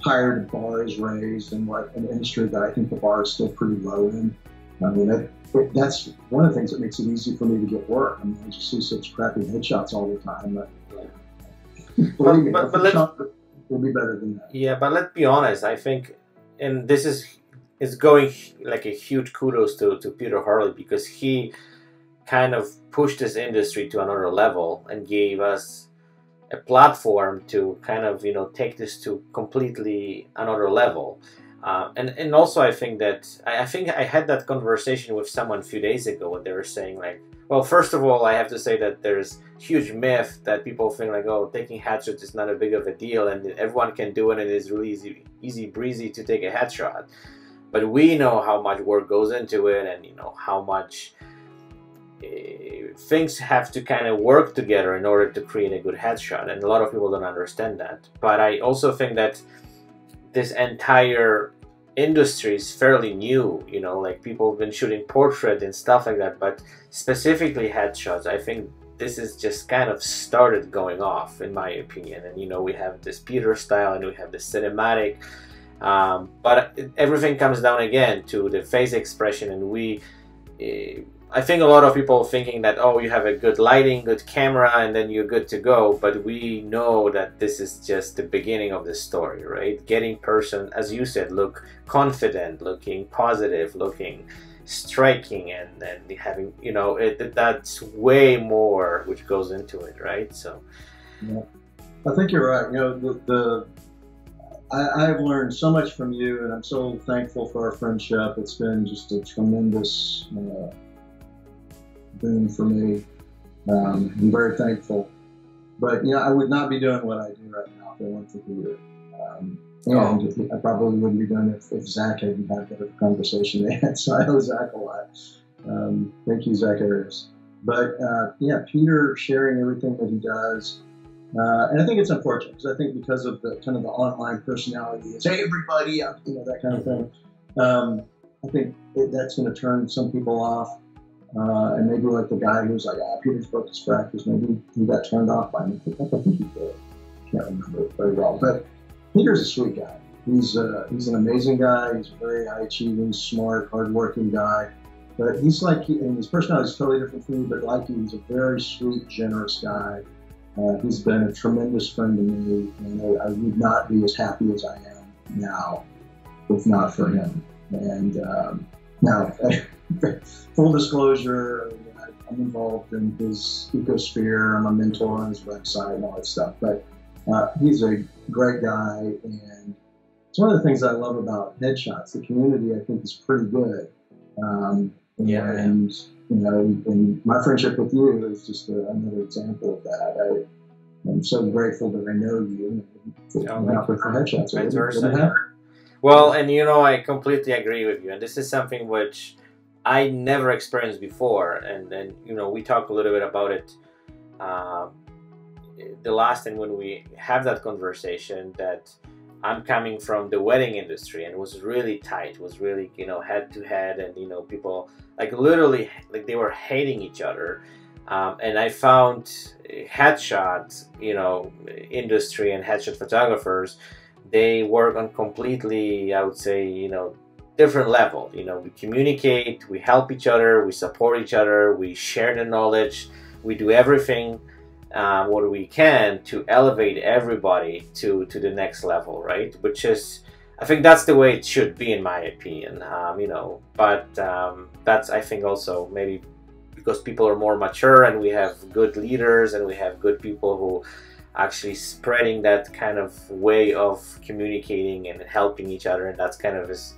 S2: higher the bar is raised, and what an industry that I think the bar is still pretty low in. I mean, that, that's one of the things that makes it easy for me to get work. I mean, I just see such crappy headshots all the time. But, believe me,
S1: but- but let's-
S2: will be better than that.
S1: Yeah, but let's be honest. I think, and this is is going like a huge kudos to to Peter Hurley because he kind of pushed this industry to another level and gave us a platform to kind of you know take this to completely another level. Uh, and and also I think that I, I think I had that conversation with someone a few days ago and they were saying like, well, first of all, I have to say that there's huge myth that people think like, oh, taking headshots is not a big of a deal and everyone can do it and it's really easy, easy breezy to take a headshot. But we know how much work goes into it and you know how much uh, things have to kind of work together in order to create a good headshot and a lot of people don't understand that. But I also think that this entire industry is fairly new, you know, like people have been shooting portrait and stuff like that, but specifically headshots, I think this is just kind of started going off, in my opinion. And you know, we have this Peter style and we have the cinematic, um, but everything comes down again to the face expression. And we, uh, I think a lot of people thinking that oh, you have a good lighting, good camera, and then you're good to go. But we know that this is just the beginning of the story, right? Getting person, as you said, look confident, looking positive, looking striking and and having you know it that's way more which goes into it right so
S2: I think you're right. You know, the, the I, I've learned so much from you, and I'm so thankful for our friendship. It's been just a tremendous uh, boon for me. Um, I'm very thankful. But you know, I would not be doing what I do right now if it weren't for Peter. Um, and I probably wouldn't be doing it if, Zack hadn't had the conversation they had. (laughs) So I owe Zack a lot. Um, thank you, Zack Arias. But uh, yeah, Peter sharing everything that he does. Uh, and I think it's unfortunate because I think because of the kind of the online personality, it's hey everybody, you know that kind of thing. Um, I think it, that's going to turn some people off, uh, and maybe like the guy who's like, ah, Peter's book is practice. Maybe he got turned off by me. I think he did. Can't remember it very well, but Peter's a sweet guy. He's uh, he's an amazing guy. He's a very high achieving, smart, hardworking guy. But he's like, and his personality is totally different from me. But like you, he's a very sweet, generous guy. Uh, he's been a tremendous friend to me, and I, I would not be as happy as I am now if not for him. And um, now, (laughs) full disclosure, I'm involved in his ecosphere. I'm a mentor on his website and all that stuff. But uh, he's a great guy, and it's one of the things I love about headshots. The community, I think, is pretty good. Um,
S1: Yeah,
S2: and you know, and my friendship with you is just a, another example of that. I, I'm so grateful that I know you. And
S1: Yeah,
S2: out with the headshots.
S1: Vice versa,
S2: didn't
S1: yeah.
S2: happen.
S1: Well and you know i completely agree with you and this is something which i never experienced before and and you know we talked a little bit about it um, the last time when we have that conversation that I'm coming from the wedding industry and it was really tight, it was really, you know, head to head and, you know, people like literally like they were hating each other. Um, and I found headshot, you know, industry and headshot photographers, they work on completely, I would say, you know, different level. You know, we communicate, we help each other, we support each other, we share the knowledge, we do everything uh, what we can to elevate everybody to to the next level, right? Which is, I think that's the way it should be, in my opinion. Um, you know, but um, that's I think also maybe because people are more mature and we have good leaders and we have good people who actually spreading that kind of way of communicating and helping each other and that's kind of is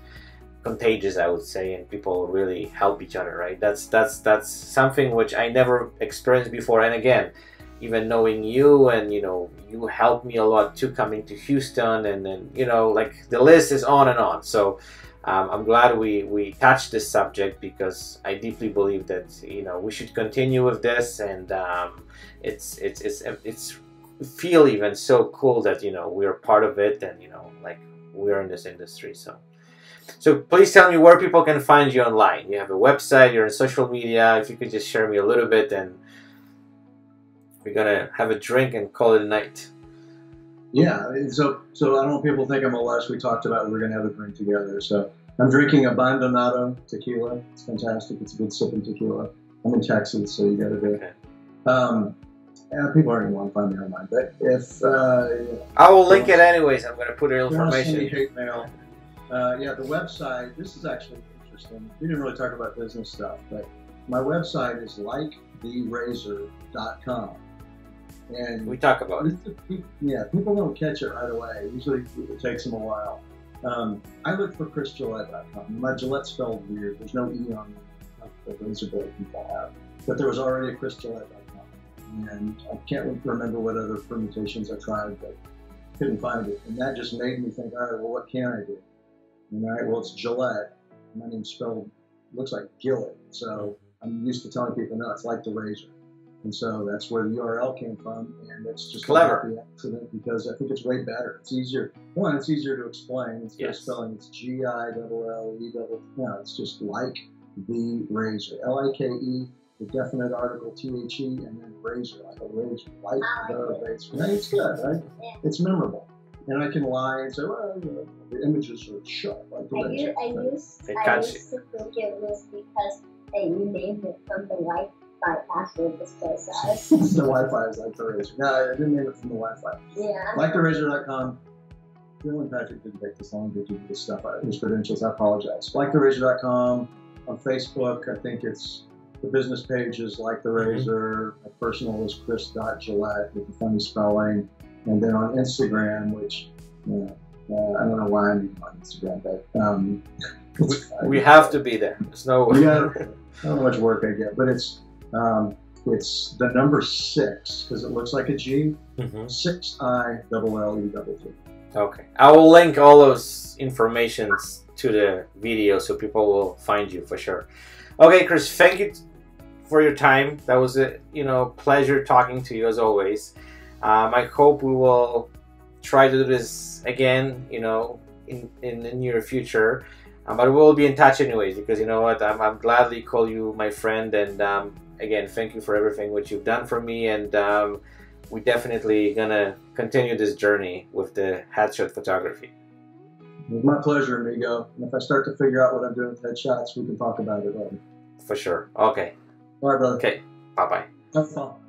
S1: contagious i would say and people really help each other right? That's that's that's something which i never experienced before. And again even knowing you and you know you helped me a lot too coming to houston and then you know like the list is on and on. So um, i'm glad we we touched this subject because i deeply believe that you know we should continue with this and um, it's it's it's it's feel even so cool that you know we're part of it and you know like we're in this industry so so please tell me where people can find you online you have a website you're on social media if you could just share me a little bit and we're gonna have a drink and call it a night
S2: Yeah, so so I don't want people think I'm a lush. We talked about we're gonna have a drink together. So I'm drinking Abandonado tequila. It's fantastic. It's a good sip sipping tequila. I'm in Texas, so you got to do it.
S1: Okay.
S2: Um, yeah, people aren't going to want to find me online, but if uh,
S1: i will link it anyways i'm gonna put your
S2: to
S1: information
S2: hate mail, uh, yeah, the website. This is actually interesting. We didn't really talk about business stuff, but my website is liketherazor.com. And
S1: we talk about it
S2: yeah, people don't catch it right away. Usually it takes them a while. Um, I look for ChrisGillett.com. My Gillette spelled weird. There's no E on the razor blade people have. But there was already a ChrisGillett.com. And I can't remember what other permutations I tried, but couldn't find it. And that just made me think, all right, well, what can I do? And all right, well, it's Gillette. My name's spelled, looks like Gillette. So I'm used to telling people, no, it's like the razor. And so that's where the URL came from, and it's just a
S1: Clever.
S2: happy accident because I think it's way better. It's easier. One, it's easier to explain. Instead
S1: Yes.
S2: spelling, it's G I double L E double. No, it's just like the razor. L I K E, the definite article T H E, and then razor, like a razor, like the razor. Yeah, it's good, right?
S3: Yeah.
S2: It's memorable. And I can lie and say, well, you know, the images are sharp, like the
S3: I
S2: razor.
S3: used, I used,
S1: They
S3: I used to think it was because they renamed it from the Wi-Fi password display (laughs) size.
S2: the Wi-Fi is like the razor. No, I didn't name it from the Wi-Fi.
S3: yeah.
S2: like LikeTheRazor.com. Bill and Patrick didn't take this long to do this stuff. I- His credentials, I apologize. LikeTheRazor.com. On Facebook, I think it's the business page is Like the Razor. My personal is Chris.Gillett with the funny spelling. And then on Instagram, which, you know, uh, I don't know why I'm even on Instagram, but um, (laughs) fine.
S1: we have to be there there's no
S2: We got- I don't know how much work I get, but it's um, it's the number six because it looks like a G.
S1: Mhm.
S2: Six I double L E double T.
S1: Okay. I will link all those informations to the video so people will find you for sure. Okay, Chris, thank you for your time. That was a you know pleasure talking to you as always. Um, I hope we will try to do this again. You know, in in the near future. Um, but we'll be in touch anyways because you know what I'm, I'm gladly call you my friend and um, again thank you for everything what you've done for me and um, we definitely gonna continue this journey with the headshot photography.
S2: It was my pleasure, amigo. And if I start to figure out what I'm doing with headshots, we can talk about it later.
S1: For sure. Okay.
S2: All right, brother.
S1: Okay. Bye bye.
S2: Have fun.